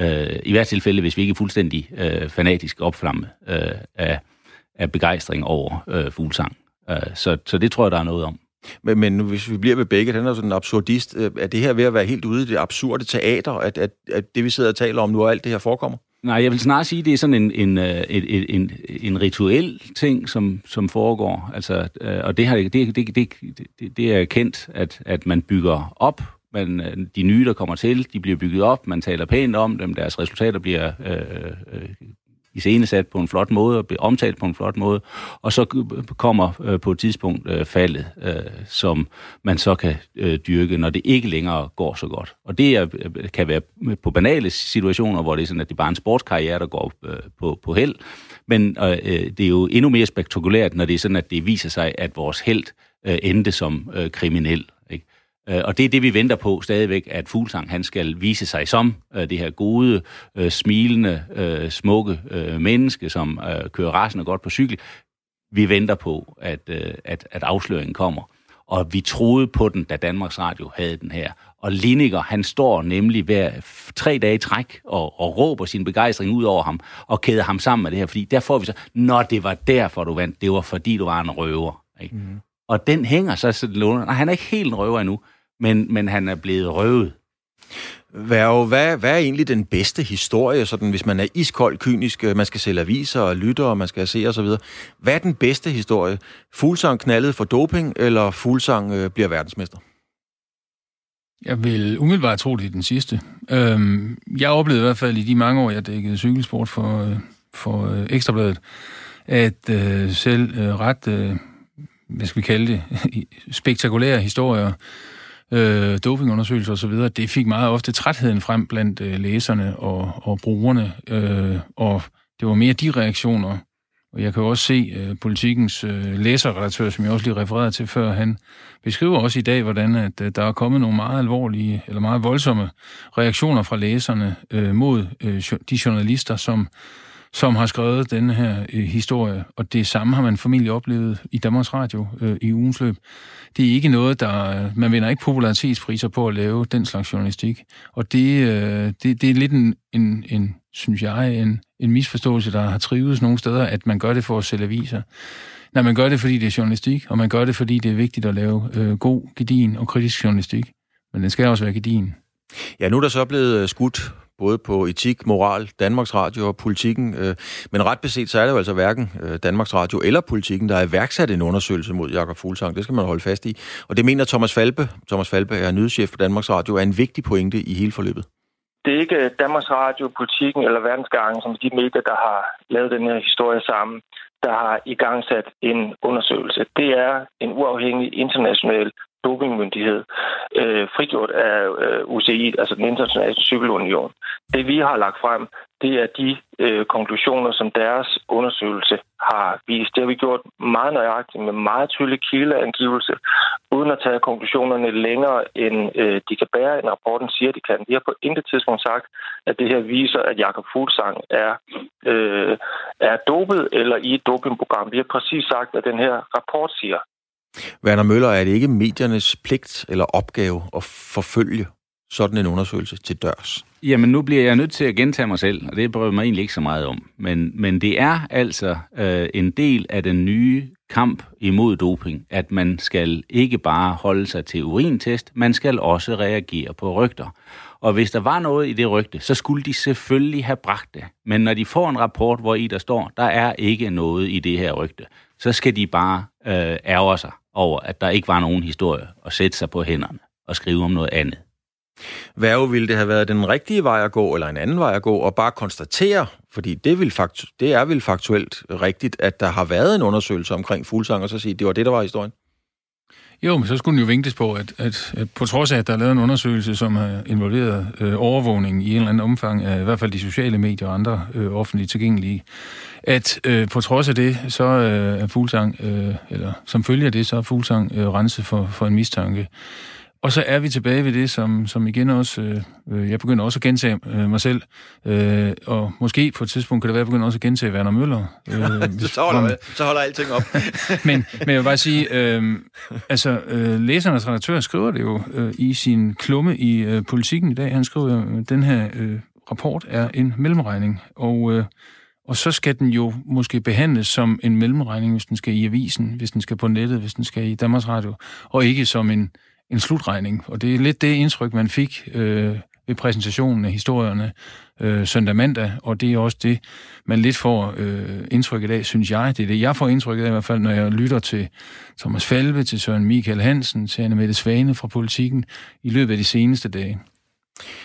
Uh, I hvert tilfælde, hvis vi ikke er fuldstændig uh, fanatisk opflamme uh, af, af begejstring over uh, fuglsang. Uh, så, så det tror jeg, der er noget om. Men, men hvis vi bliver ved begge, den er sådan en absurdist. Øh, er det her ved at være helt ude i det absurde teater, at, at, at det, vi sidder og taler om nu, og alt det her forekommer? Nej, jeg vil snarere sige, at det er sådan en, en, øh, en, en, en rituel ting, som, som foregår. Altså, øh, og det, har, det, det, det, det, det er kendt, at, at man bygger op. Man, de nye, der kommer til, de bliver bygget op. Man taler pænt om dem. Deres resultater bliver øh, iscenesat på en flot måde og blev omtalt på en flot måde, og så kommer øh, på et tidspunkt øh, faldet, øh, som man så kan øh, dyrke, når det ikke længere går så godt. Og det er, øh, kan være på banale situationer, hvor det er sådan, at det er bare en sportskarriere, der går øh, på, på held, men øh, det er jo endnu mere spektakulært, når det er sådan, at det viser sig, at vores held øh, endte som øh, kriminel. Øh, og det er det, vi venter på stadigvæk, at Fuglsang han skal vise sig som øh, det her gode, øh, smilende, smukke menneske, som kører rasende godt på cykel. Vi venter på, at, at, at afsløringen kommer. Og vi troede på den, da Danmarks Radio havde den her. Og Liniger, han står nemlig hver tre dage i træk og, og råber sin begejstring ud over ham og kæder ham sammen med det her. Fordi der får vi så, når det var derfor, du vandt, det var fordi, du var en røver. Ikke? Mm. Og den hænger så sådan Nej, han er ikke helt en røver endnu, men, men han er blevet røvet. Hvad, hvad, hvad er egentlig den bedste historie, sådan, hvis man er iskold, kynisk, øh, man skal sælge aviser og lytte, og man skal se osv.? Hvad er den bedste historie? Fuglsang knaldet for doping, eller Fuglsang øh, bliver verdensmester? Jeg vil umiddelbart tro, det er den sidste. Øhm, jeg oplevede i hvert fald i de mange år, jeg dækkede cykelsport for, øh, for øh, Ekstrabladet, at øh, selv øh, ret, øh, hvad skal vi kalde det, spektakulære historier øh, dopingundersøgelser osv., det fik meget ofte trætheden frem blandt øh, læserne og, og brugerne, øh, og det var mere de reaktioner. Og jeg kan jo også se øh, politikens øh, læserredaktør, som jeg også lige refererede til før, han beskriver også i dag, hvordan at, øh, der er kommet nogle meget alvorlige, eller meget voldsomme reaktioner fra læserne øh, mod øh, de journalister, som som har skrevet denne her øh, historie, og det samme har man formentlig oplevet i Danmarks Radio øh, i ugens løb. Det er ikke noget, der... Øh, man vinder ikke popularitetspriser på at lave den slags journalistik, og det, øh, det, det er lidt en, en, en, synes jeg, en, en misforståelse, der har trives nogle steder, at man gør det for at sælge aviser. Nej, man gør det, fordi det er journalistik, og man gør det, fordi det er vigtigt at lave øh, god, gedin og kritisk journalistik. Men den skal også være gedin. Ja, nu er der så blevet øh, skudt både på etik, moral, Danmarks Radio og politikken. Øh, men ret beset, så er det jo altså hverken øh, Danmarks Radio eller politikken, der er iværksat en undersøgelse mod Jakob Fuglsang. Det skal man holde fast i. Og det mener Thomas Falbe, Thomas Falbe er nyhedschef for Danmarks Radio, er en vigtig pointe i hele forløbet. Det er ikke øh, Danmarks Radio, politikken eller verdensgangen, som de medier, der har lavet den her historie sammen, der har igangsat en undersøgelse. Det er en uafhængig international dopingmyndighed, øh, frigjort af øh, UCI, altså den internationale cykelunion. Det vi har lagt frem, det er de øh, konklusioner, som deres undersøgelse har vist. Det har vi gjort meget nøjagtigt med meget tydelig kildeangivelse, uden at tage konklusionerne længere, end øh, de kan bære, end rapporten siger, de kan. Vi har på intet tidspunkt sagt, at det her viser, at Jakob Fuglsang er, øh, er dopet eller i et dopingprogram. Vi har præcis sagt, at den her rapport siger. Werner Møller, er det ikke mediernes pligt eller opgave at forfølge sådan en undersøgelse til dørs? Jamen, nu bliver jeg nødt til at gentage mig selv, og det prøver mig egentlig ikke så meget om. Men, men det er altså øh, en del af den nye kamp imod doping, at man skal ikke bare holde sig til urintest, man skal også reagere på rygter. Og hvis der var noget i det rygte, så skulle de selvfølgelig have bragt det. Men når de får en rapport, hvor i der står, der er ikke noget i det her rygte, så skal de bare øh, ærge sig over, at der ikke var nogen historie, at sætte sig på hænderne og skrive om noget andet. Hvad ville det have været den rigtige vej at gå, eller en anden vej at gå, og bare konstatere, fordi det, vil faktu- det er vel faktuelt rigtigt, at der har været en undersøgelse omkring fuldsang, og så sige, at det var det, der var historien? Jo, men så skulle den jo vinkles på, at, at, at på trods af, at der er lavet en undersøgelse, som har involveret øh, overvågning i en eller anden omfang af i hvert fald de sociale medier og andre øh, offentligt tilgængelige, at øh, på trods af det, så øh, er Fuglsang, øh, eller som følge af det, så er Fuglsang øh, renset for, for en mistanke. Og så er vi tilbage ved det, som, som igen også, øh, øh, jeg begynder også at gentage øh, mig selv, øh, og måske på et tidspunkt kan det være, at jeg begynder også at gentage Werner Møller. Øh, så, holder, så holder alting op. men, men jeg vil bare sige, øh, altså øh, læsernes redaktør skriver det jo øh, i sin klumme i øh, politikken i dag. Han skriver, at den her øh, rapport er en mellemregning, og... Øh, og så skal den jo måske behandles som en mellemregning, hvis den skal i avisen, hvis den skal på nettet, hvis den skal i Danmarks Radio, og ikke som en, en slutregning. Og det er lidt det indtryk, man fik øh, ved præsentationen af historierne øh, søndag mandag, og det er også det, man lidt får øh, indtryk i dag, synes jeg. Det er det, jeg får indtryk af i hvert fald, når jeg lytter til Thomas Falve, til Søren Michael Hansen, til Anne Mette Svane fra politikken i løbet af de seneste dage.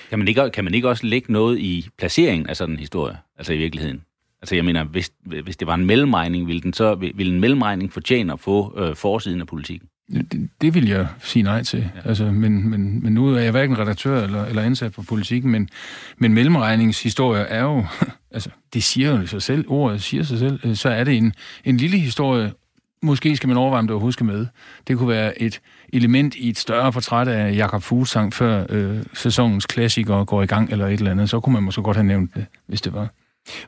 Kan man ikke, kan man ikke også lægge noget i placeringen af sådan en historie, altså i virkeligheden? Altså jeg mener, hvis, hvis det var en mellemregning, ville, den så, ville en mellemregning fortjene at få øh, forsiden af politikken? Det, det vil jeg sige nej til. Ja. Altså, men, men, men nu er jeg hverken redaktør eller, eller ansat på politikken, men, men mellemregningshistorier er jo, altså det siger jo sig selv, ordet siger sig selv, øh, så er det en, en lille historie, måske skal man overveje, om det overhovedet skal med. Det kunne være et element i et større portræt af Jakob Fuglsang, før øh, sæsonens klassikere går i gang, eller et eller andet. Så kunne man måske godt have nævnt det, hvis det var.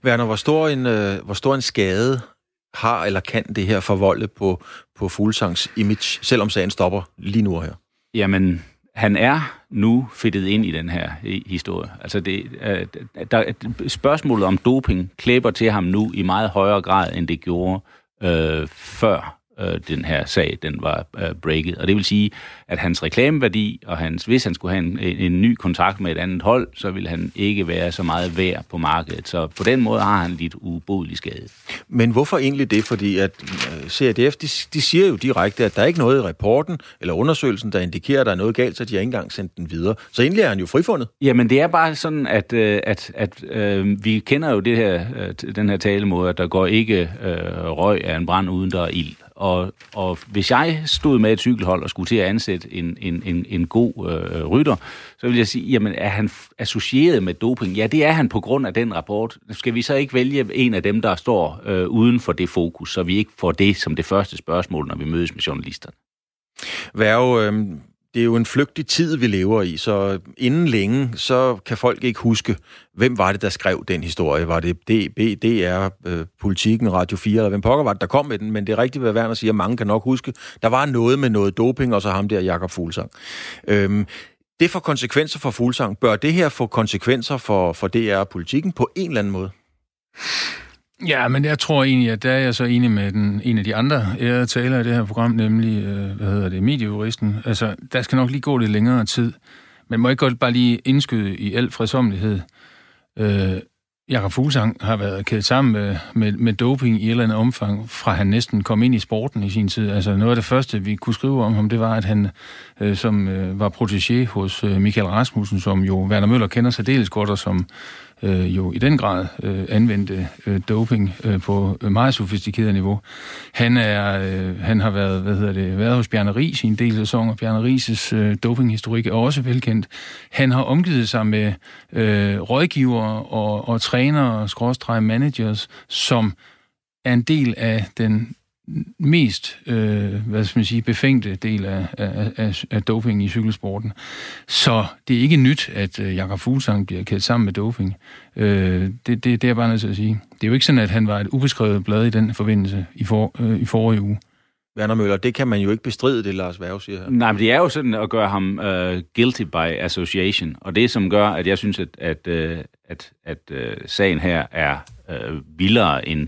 Werner, hvor stor en, øh, hvor stor en skade har eller kan det her forvolde på, på Fuglsangs image, selvom sagen stopper lige nu her? Jamen, han er nu fedtet ind i den her historie. Altså det, øh, der, spørgsmålet om doping klæber til ham nu i meget højere grad, end det gjorde øh, før øh, den her sag den var øh, breaket. Og det vil sige, at hans reklameværdi, og hans, hvis han skulle have en, en ny kontrakt med et andet hold, så vil han ikke være så meget værd på markedet. Så på den måde har han lidt ubodelig skade. Men hvorfor egentlig det? Fordi at øh, CRDF, de, de siger jo direkte, at der er ikke noget i rapporten eller undersøgelsen, der indikerer, at der er noget galt, så de har ikke engang sendt den videre. Så egentlig er han jo frifundet. Jamen det er bare sådan, at, øh, at, at øh, vi kender jo det her, øh, den her talemåde, at der går ikke øh, røg af en brand uden der er ild. Og, og hvis jeg stod med et cykelhold og skulle til at ansætte en, en, en, en god øh, rytter, så vil jeg sige, jamen er han associeret med doping? Ja, det er han på grund af den rapport. Skal vi så ikke vælge en af dem, der står øh, uden for det fokus, så vi ikke får det som det første spørgsmål, når vi mødes med journalisterne? Værge, øh, det er jo en flygtig tid, vi lever i, så inden længe, så kan folk ikke huske, hvem var det, der skrev den historie. Var det DB, DR, øh, Politikken, Radio 4, eller hvem pokker var det, der kom med den? Men det er rigtigt, hvad Werner siger, mange kan nok huske. Der var noget med noget doping, og så ham der, Jakob Fuglsang. Øhm, det får konsekvenser for Fuglsang. Bør det her få konsekvenser for, for DR og Politikken på en eller anden måde? Ja, men jeg tror egentlig, at der er jeg så enig med den, en af de andre ærede taler i det her program, nemlig, øh, hvad hedder det, mediejuristen. Altså, der skal nok lige gå lidt længere tid. Men må ikke godt bare lige indskyde i al fredsomlighed. Øh, Jakob Fuglsang har været kædet sammen med, med, med doping i et eller andet omfang, fra han næsten kom ind i sporten i sin tid. Altså noget af det første, vi kunne skrive om ham, det var, at han øh, som øh, var protégé hos øh, Michael Rasmussen, som jo Werner Møller kender sig dels godt, og som øh, jo i den grad øh, anvendte øh, doping øh, på øh, meget sofistikeret niveau. Han er øh, han har været hvad hedder det været hos Bjarne Ries i en del sæsoner. Bjarne Rises øh, dopinghistorik er også velkendt. Han har omgivet sig med øh, rådgivere og, og trænere, skråstreger managers, som er en del af den mest øh, hvad skal man sige, befængte del af, af, af, af doping i cykelsporten. Så det er ikke nyt, at øh, Jakob Fuglsang bliver kædet sammen med doping. Øh, det, det, det er jeg bare nødt til at sige. Det er jo ikke sådan, at han var et ubeskrevet blad i den forbindelse i, for, øh, i forrige uge. Werner Møller, det kan man jo ikke bestride, det Lars Værge siger her. Nej, men det er jo sådan at gøre ham uh, guilty by association, og det som gør, at jeg synes, at, at, uh, at, at uh, sagen her er uh, vildere end øh,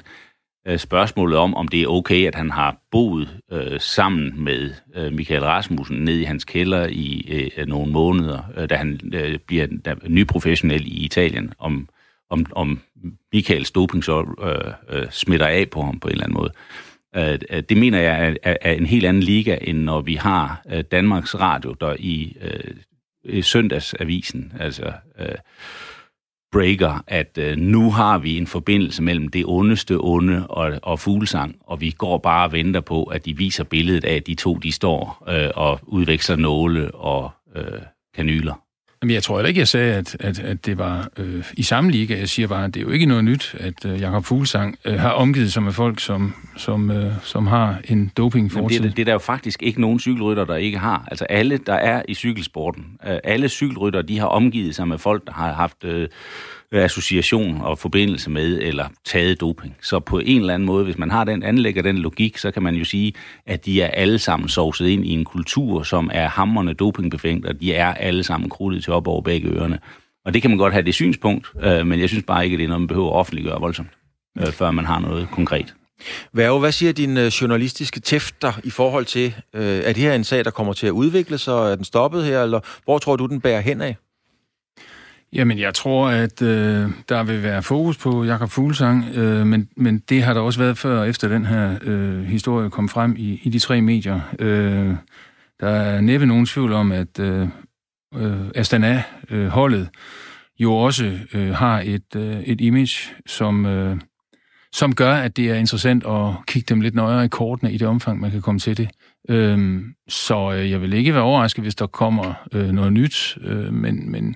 Øh, spørgsmålet om, om det er okay, at han har boet øh, sammen med øh, Michael Rasmussen ned i hans kælder i øh, øh nogle måneder, øh, da han øh, bliver da, ny professionel i Italien, om, om, om Michaels doping så øh, øh, smitter af på ham på en eller anden måde. Øh, øh det mener jeg er, er en helt anden liga, end når vi har øh, Danmarks Radio, der i, øh, søndagsavisen, altså... Øh, breaker, at øh, nu har vi en forbindelse mellem det ondeste onde og, og fuglesang, og vi går bare og venter på, at de viser billedet af, at de to de står øh, og udveksler nåle og øh, kanyler. Jamen, jeg tror heller ikke, jeg sagde, at, at, at det var øh, i samme liga. Jeg siger bare, at det er jo ikke noget nyt, at øh, Jakob Fuglsang øh, har omgivet sig med folk, som, som, øh, som har en doping det, det er der jo faktisk ikke nogen cykelrytter, der ikke har. Altså alle, der er i cykelsporten, øh, alle cykelrytter, de har omgivet sig med folk, der har haft... Øh, association og forbindelse med, eller taget doping. Så på en eller anden måde, hvis man har den, anlægger den logik, så kan man jo sige, at de er alle sammen sovset ind i en kultur, som er hammerne dopingbefængt, og de er alle sammen krudtet til op over begge ørerne. Og det kan man godt have det synspunkt, øh, men jeg synes bare ikke, at det er noget, man behøver at offentliggøre voldsomt, øh, før man har noget konkret. Værge, hvad siger din øh, journalistiske tæfter i forhold til, øh, er det her en sag, der kommer til at udvikle sig? Er den stoppet her, eller hvor tror du, den bærer hen af? Jamen, jeg tror, at øh, der vil være fokus på Jakob Fuglsang, øh, men, men det har der også været før, og efter den her øh, historie kom frem i, i de tre medier. Øh, der er næppe nogen tvivl om, at øh, øh, Astana-holdet øh, jo også øh, har et, øh, et image, som, øh, som gør, at det er interessant at kigge dem lidt nøjere i kortene i det omfang, man kan komme til det. Øh, så øh, jeg vil ikke være overrasket, hvis der kommer øh, noget nyt, øh, men, men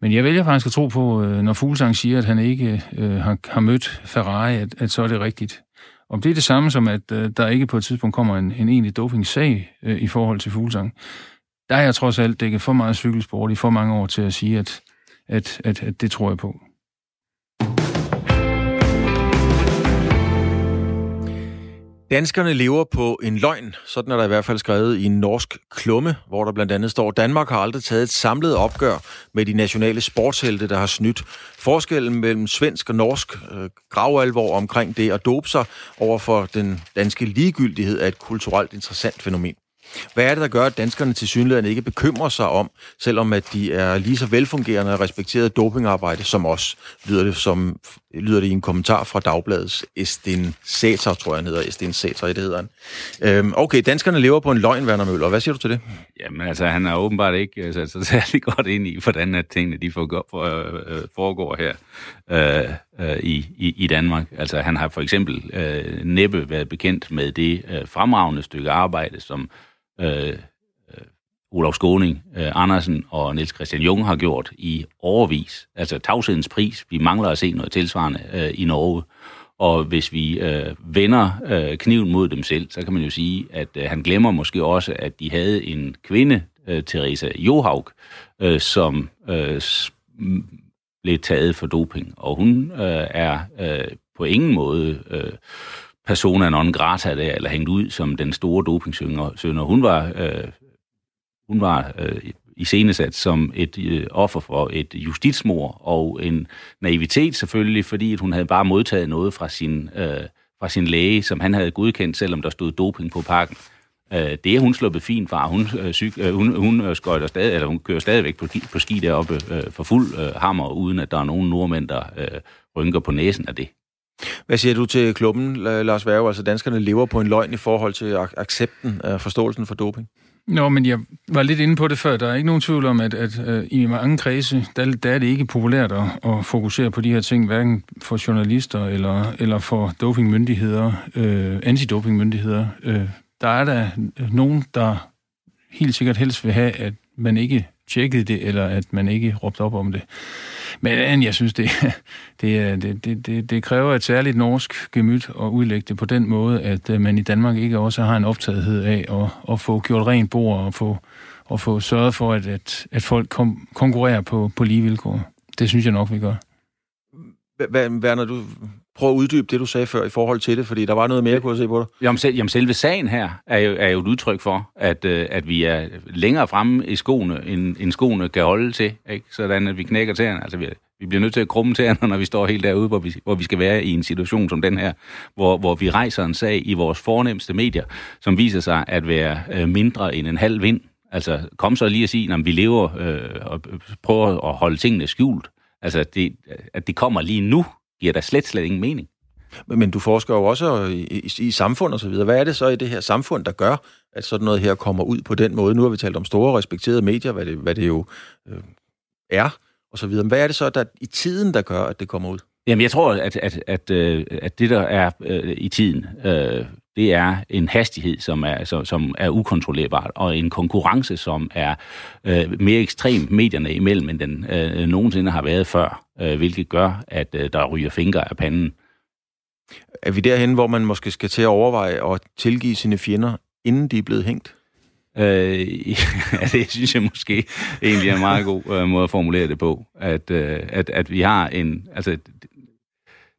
men jeg vælger faktisk at tro på, øh, når Fuglsang siger, at han ikke øh, har, har mødt Ferrari, at, at så er det rigtigt. Om det er det samme som, at øh, der ikke på et tidspunkt kommer en, en egentlig dopingsag øh, i forhold til Fuglsang, der er jeg trods alt dækket for meget cykelsport i for mange år til at sige, at, at, at, at det tror jeg på. Danskerne lever på en løgn, sådan er der i hvert fald skrevet i en norsk klumme, hvor der blandt andet står, Danmark har aldrig taget et samlet opgør med de nationale sportshelte, der har snydt. Forskellen mellem svensk og norsk øh, gravalvor omkring det at dope sig over for den danske ligegyldighed er et kulturelt interessant fænomen. Hvad er det, der gør, at danskerne til synligheden ikke bekymrer sig om, selvom at de er lige så velfungerende og respekteret dopingarbejde som os, lyder det, som, lyder det i en kommentar fra Dagbladets Estin Sæter, tror jeg, han hedder. Estin Sæter, det hedder han. Øhm, okay, danskerne lever på en løgn, Werner Møller. Hvad siger du til det? Jamen altså, han er åbenbart ikke altså, sat sig særlig godt ind i, hvordan at tingene de foregår, øh, foregår her øh, øh, i, i, i Danmark. Altså, han har for eksempel øh, næppe været bekendt med det øh, fremragende stykke arbejde, som øh, Olof Skåning, øh, Andersen og Niels Christian Jung har gjort i overvis. Altså tavshedens pris. Vi mangler at se noget tilsvarende øh, i Norge. Og hvis vi øh, vender øh, kniven mod dem selv, så kan man jo sige, at øh, han glemmer måske også, at de havde en kvinde, øh, Teresa Johaug, øh, som øh, blev taget for doping. Og hun øh, er øh, på ingen måde øh, persona non grata der, eller hængt ud som den store dopingsønder. Hun var, øh, hun var øh, iscenesat som et øh, offer for et justitsmord og en naivitet selvfølgelig, fordi at hun havde bare modtaget noget fra sin, øh, fra sin læge, som han havde godkendt, selvom der stod doping på pakken. Øh, det er hun sluppet fint fra. Hun, øh, syg, øh, hun, hun, øh, skøjter stadig, eller hun kører stadigvæk på, på ski deroppe øh, for fuld øh, hammer, uden at der er nogen nordmænd, der øh, rynker på næsen af det. Hvad siger du til klubben, Lars Værge? Altså danskerne lever på en løgn i forhold til accepten af forståelsen for doping? Nå, men jeg var lidt inde på det før. Der er ikke nogen tvivl om, at, at uh, i mange kredse, der, der er det ikke populært at, at fokusere på de her ting, hverken for journalister eller, eller for dopingmyndigheder, øh, antidopingmyndigheder. Øh, der er der nogen, der helt sikkert helst vil have, at man ikke tjekkede det, eller at man ikke råbte op om det. Men jeg synes, det, det, det, det, det kræver et særligt norsk gemyt at udlægge det på den måde, at øh, man i Danmark ikke også har en optagethed af at, at få gjort rent bord og få, og få sørget for, at, at, at folk kom, konkurrerer på, på lige vilkår. Det synes jeg nok, vi gør. Hvad, du prøve at uddybe det, du sagde før i forhold til det, fordi der var noget mere, jeg kunne se på dig. Jamen, selv, jamen selve sagen her er jo, er jo et udtryk for, at, øh, at vi er længere fremme i skoene, end, end skoene kan holde til, ikke? sådan at vi knækker tæerne. Altså, vi, vi bliver nødt til at krumme tæerne, når vi står helt derude, hvor vi, hvor vi skal være i en situation som den her, hvor, hvor vi rejser en sag i vores fornemmeste medier, som viser sig at være øh, mindre end en halv vind. Altså, kom så lige at sige, at vi lever øh, og prøver at holde tingene skjult. Altså, det, at det kommer lige nu, giver da slet, slet ingen mening. Men du forsker jo også i, i, i samfund og så videre. Hvad er det så i det her samfund, der gør, at sådan noget her kommer ud på den måde? Nu har vi talt om store respekterede medier, hvad det, hvad det jo øh, er, og så videre. Men hvad er det så der i tiden, der gør, at det kommer ud? Jamen, jeg tror, at, at, at, øh, at det, der er øh, i tiden, øh, det er en hastighed, som er, som, som er ukontrollerbar, og en konkurrence, som er øh, mere ekstrem medierne imellem, end den øh, nogensinde har været før, øh, hvilket gør, at øh, der ryger fingre af panden. Er vi derhen, hvor man måske skal til at overveje at tilgive sine fjender, inden de er blevet hængt? Øh, ja, det synes jeg måske egentlig er en meget god øh, måde at formulere det på. At, øh, at, at vi har en... Altså,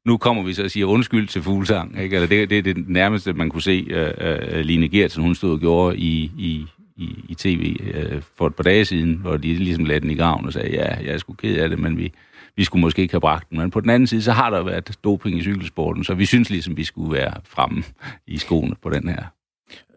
nu kommer vi så og siger undskyld til fuglsang. Ikke? Eller det, det er det nærmeste, man kunne se uh, uh, Line Gertsen, hun stod og gjorde i, i, i, i tv uh, øh, for et par dage siden, hvor de ligesom lagde den i graven og sagde, ja, jeg er sgu ked af det, men vi, vi skulle måske ikke have bragt den. Men på den anden side, så har der været doping i cykelsporten, så vi synes ligesom, vi skulle være fremme i skoene på den her.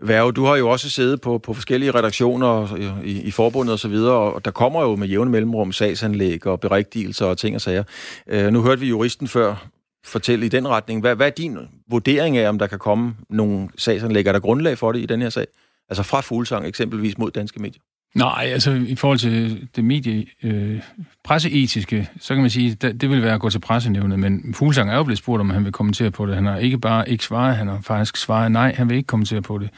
Værge, du har jo også siddet på, på forskellige redaktioner i, i forbundet og så videre, og der kommer jo med jævne mellemrum sagsanlæg og berigtigelser og ting og sager. Øh, nu hørte vi juristen før fortælle i den retning. Hvad, hvad er din vurdering af, om der kan komme nogle sagsanlæg? Er der grundlag for det i den her sag? Altså fra Fuglsang eksempelvis mod danske medier? Nej, altså i forhold til det medie, øh, presseetiske, så kan man sige, det, det vil være at gå til pressenævnet, men Fuglsang er jo blevet spurgt, om han vil kommentere på det. Han har ikke bare ikke svaret, han har faktisk svaret nej, han vil ikke kommentere på det.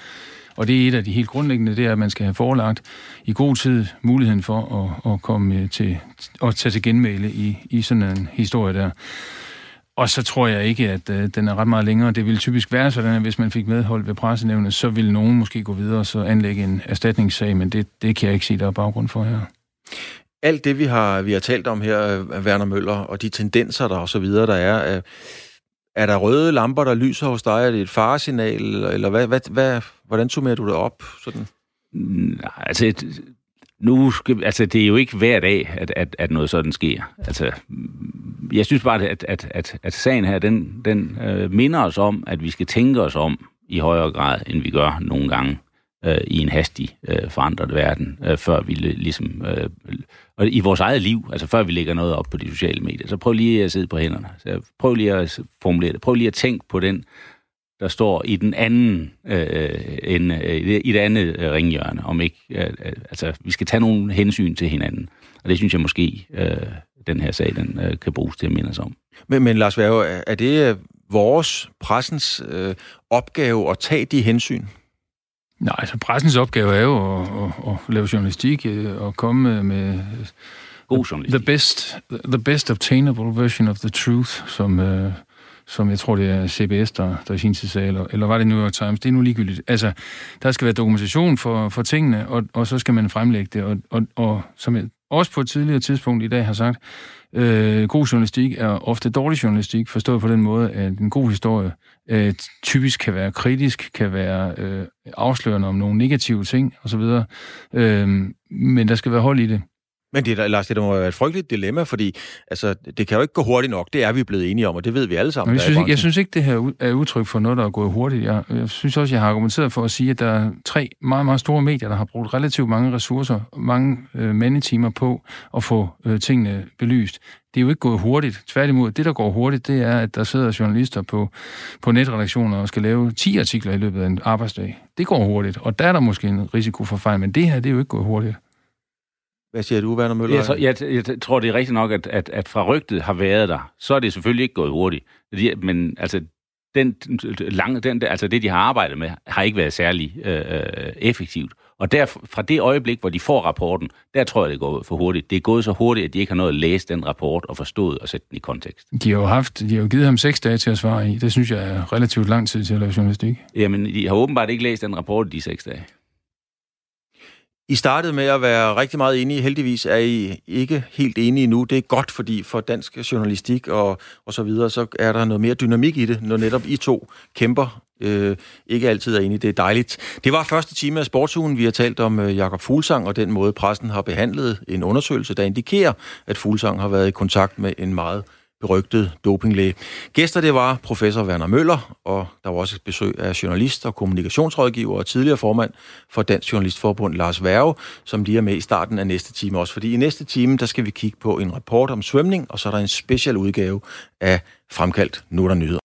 Og det er et af de helt grundlæggende, det er, at man skal have forelagt i god tid muligheden for at, at komme øh, til at tage til genmæle i, i sådan en historie der. Og så tror jeg ikke, at øh, den er ret meget længere. Det ville typisk være sådan, at hvis man fik medhold ved pressenævnet, så ville nogen måske gå videre og så anlægge en erstatningssag, men det, det kan jeg ikke sige, der er baggrund for her. Alt det, vi har, vi har talt om her, øh, Werner Møller, og de tendenser, der og så videre, der er, er der røde lamper, der lyser hos dig? Er det et faresignal, eller hvad, hvad, hvad, hvordan summerer du det op? Sådan? Nej, altså, nu skal, altså, det er jo ikke hver dag, at, at, at noget sådan sker. Altså, jeg synes bare, at, at, at, at sagen her, den, den øh, minder os om, at vi skal tænke os om i højere grad, end vi gør nogle gange øh, i en hastig øh, forandret verden, øh, før vi ligesom, øh, og i vores eget liv, altså før vi lægger noget op på de sociale medier. Så prøv lige at sidde på hænderne. Så prøv lige at formulere det. Prøv lige at tænke på den der står i den anden øh, en, øh, i det andet øh, ringhjørne, om ikke, øh, øh, altså vi skal tage nogle hensyn til hinanden. Og det synes jeg måske, øh, den her sag, den øh, kan bruges til at minde os om. Men, men Lars Værge, er det vores, pressens øh, opgave at tage de hensyn? Nej, altså pressens opgave er jo at, at, at lave journalistik og komme med God journalistik. The best, the best obtainable version of the truth, som, øh, som jeg tror, det er CBS, der, der i sin tid sagde, eller, eller var det New York Times? Det er nu ligegyldigt. Altså, der skal være dokumentation for, for tingene, og, og så skal man fremlægge det. Og, og, og som jeg også på et tidligere tidspunkt i dag har sagt, øh, god journalistik er ofte dårlig journalistik, forstået på den måde, at en god historie øh, typisk kan være kritisk, kan være øh, afslørende om nogle negative ting osv., øh, men der skal være hold i det. Men det, der, Lars, det der må være et frygteligt dilemma, fordi altså, det kan jo ikke gå hurtigt nok. Det er vi blevet enige om, og det ved vi alle sammen. Men jeg, synes, ikke, jeg synes ikke, det her er udtryk for noget, der er gået hurtigt. Jeg, jeg synes også, jeg har argumenteret for at sige, at der er tre meget, meget store medier, der har brugt relativt mange ressourcer, mange øh, mandetimer på at få øh, tingene belyst. Det er jo ikke gået hurtigt. Tværtimod, det, der går hurtigt, det er, at der sidder journalister på, på netredaktioner og skal lave 10 artikler i løbet af en arbejdsdag. Det går hurtigt, og der er der måske en risiko for fejl, men det her, det er jo ikke gået hurtigt. Hvad siger du, Werner Møller? Jeg, tror, jeg, jeg tror, det er rigtigt nok, at, at, at fra rygtet har været der, så er det selvfølgelig ikke gået hurtigt. Men altså, den, lange, den, altså det, de har arbejdet med, har ikke været særlig øh, øh, effektivt. Og der, fra det øjeblik, hvor de får rapporten, der tror jeg, det går for hurtigt. Det er gået så hurtigt, at de ikke har nået at læse den rapport og forstået og sætte den i kontekst. De har jo, haft, de har jo givet ham seks dage til at svare i. Det synes jeg er relativt lang tid til at lave journalistik. Jamen, de har åbenbart ikke læst den rapport i de seks dage. I startede med at være rigtig meget enige. Heldigvis er I ikke helt enige nu. Det er godt, fordi for dansk journalistik og, og så videre, så er der noget mere dynamik i det, når netop I to kæmper. Øh, ikke altid er enige. Det er dejligt. Det var første time af sportsugen. Vi har talt om øh, Jakob Fuglsang og den måde, pressen har behandlet en undersøgelse, der indikerer, at Fuglsang har været i kontakt med en meget berygtet dopinglæge. Gæster det var professor Werner Møller, og der var også et besøg af journalist og kommunikationsrådgiver og tidligere formand for Dansk Journalistforbund, Lars Værge, som lige er med i starten af næste time også. Fordi i næste time, der skal vi kigge på en rapport om svømning, og så er der en special udgave af Fremkaldt Nu der nyheder.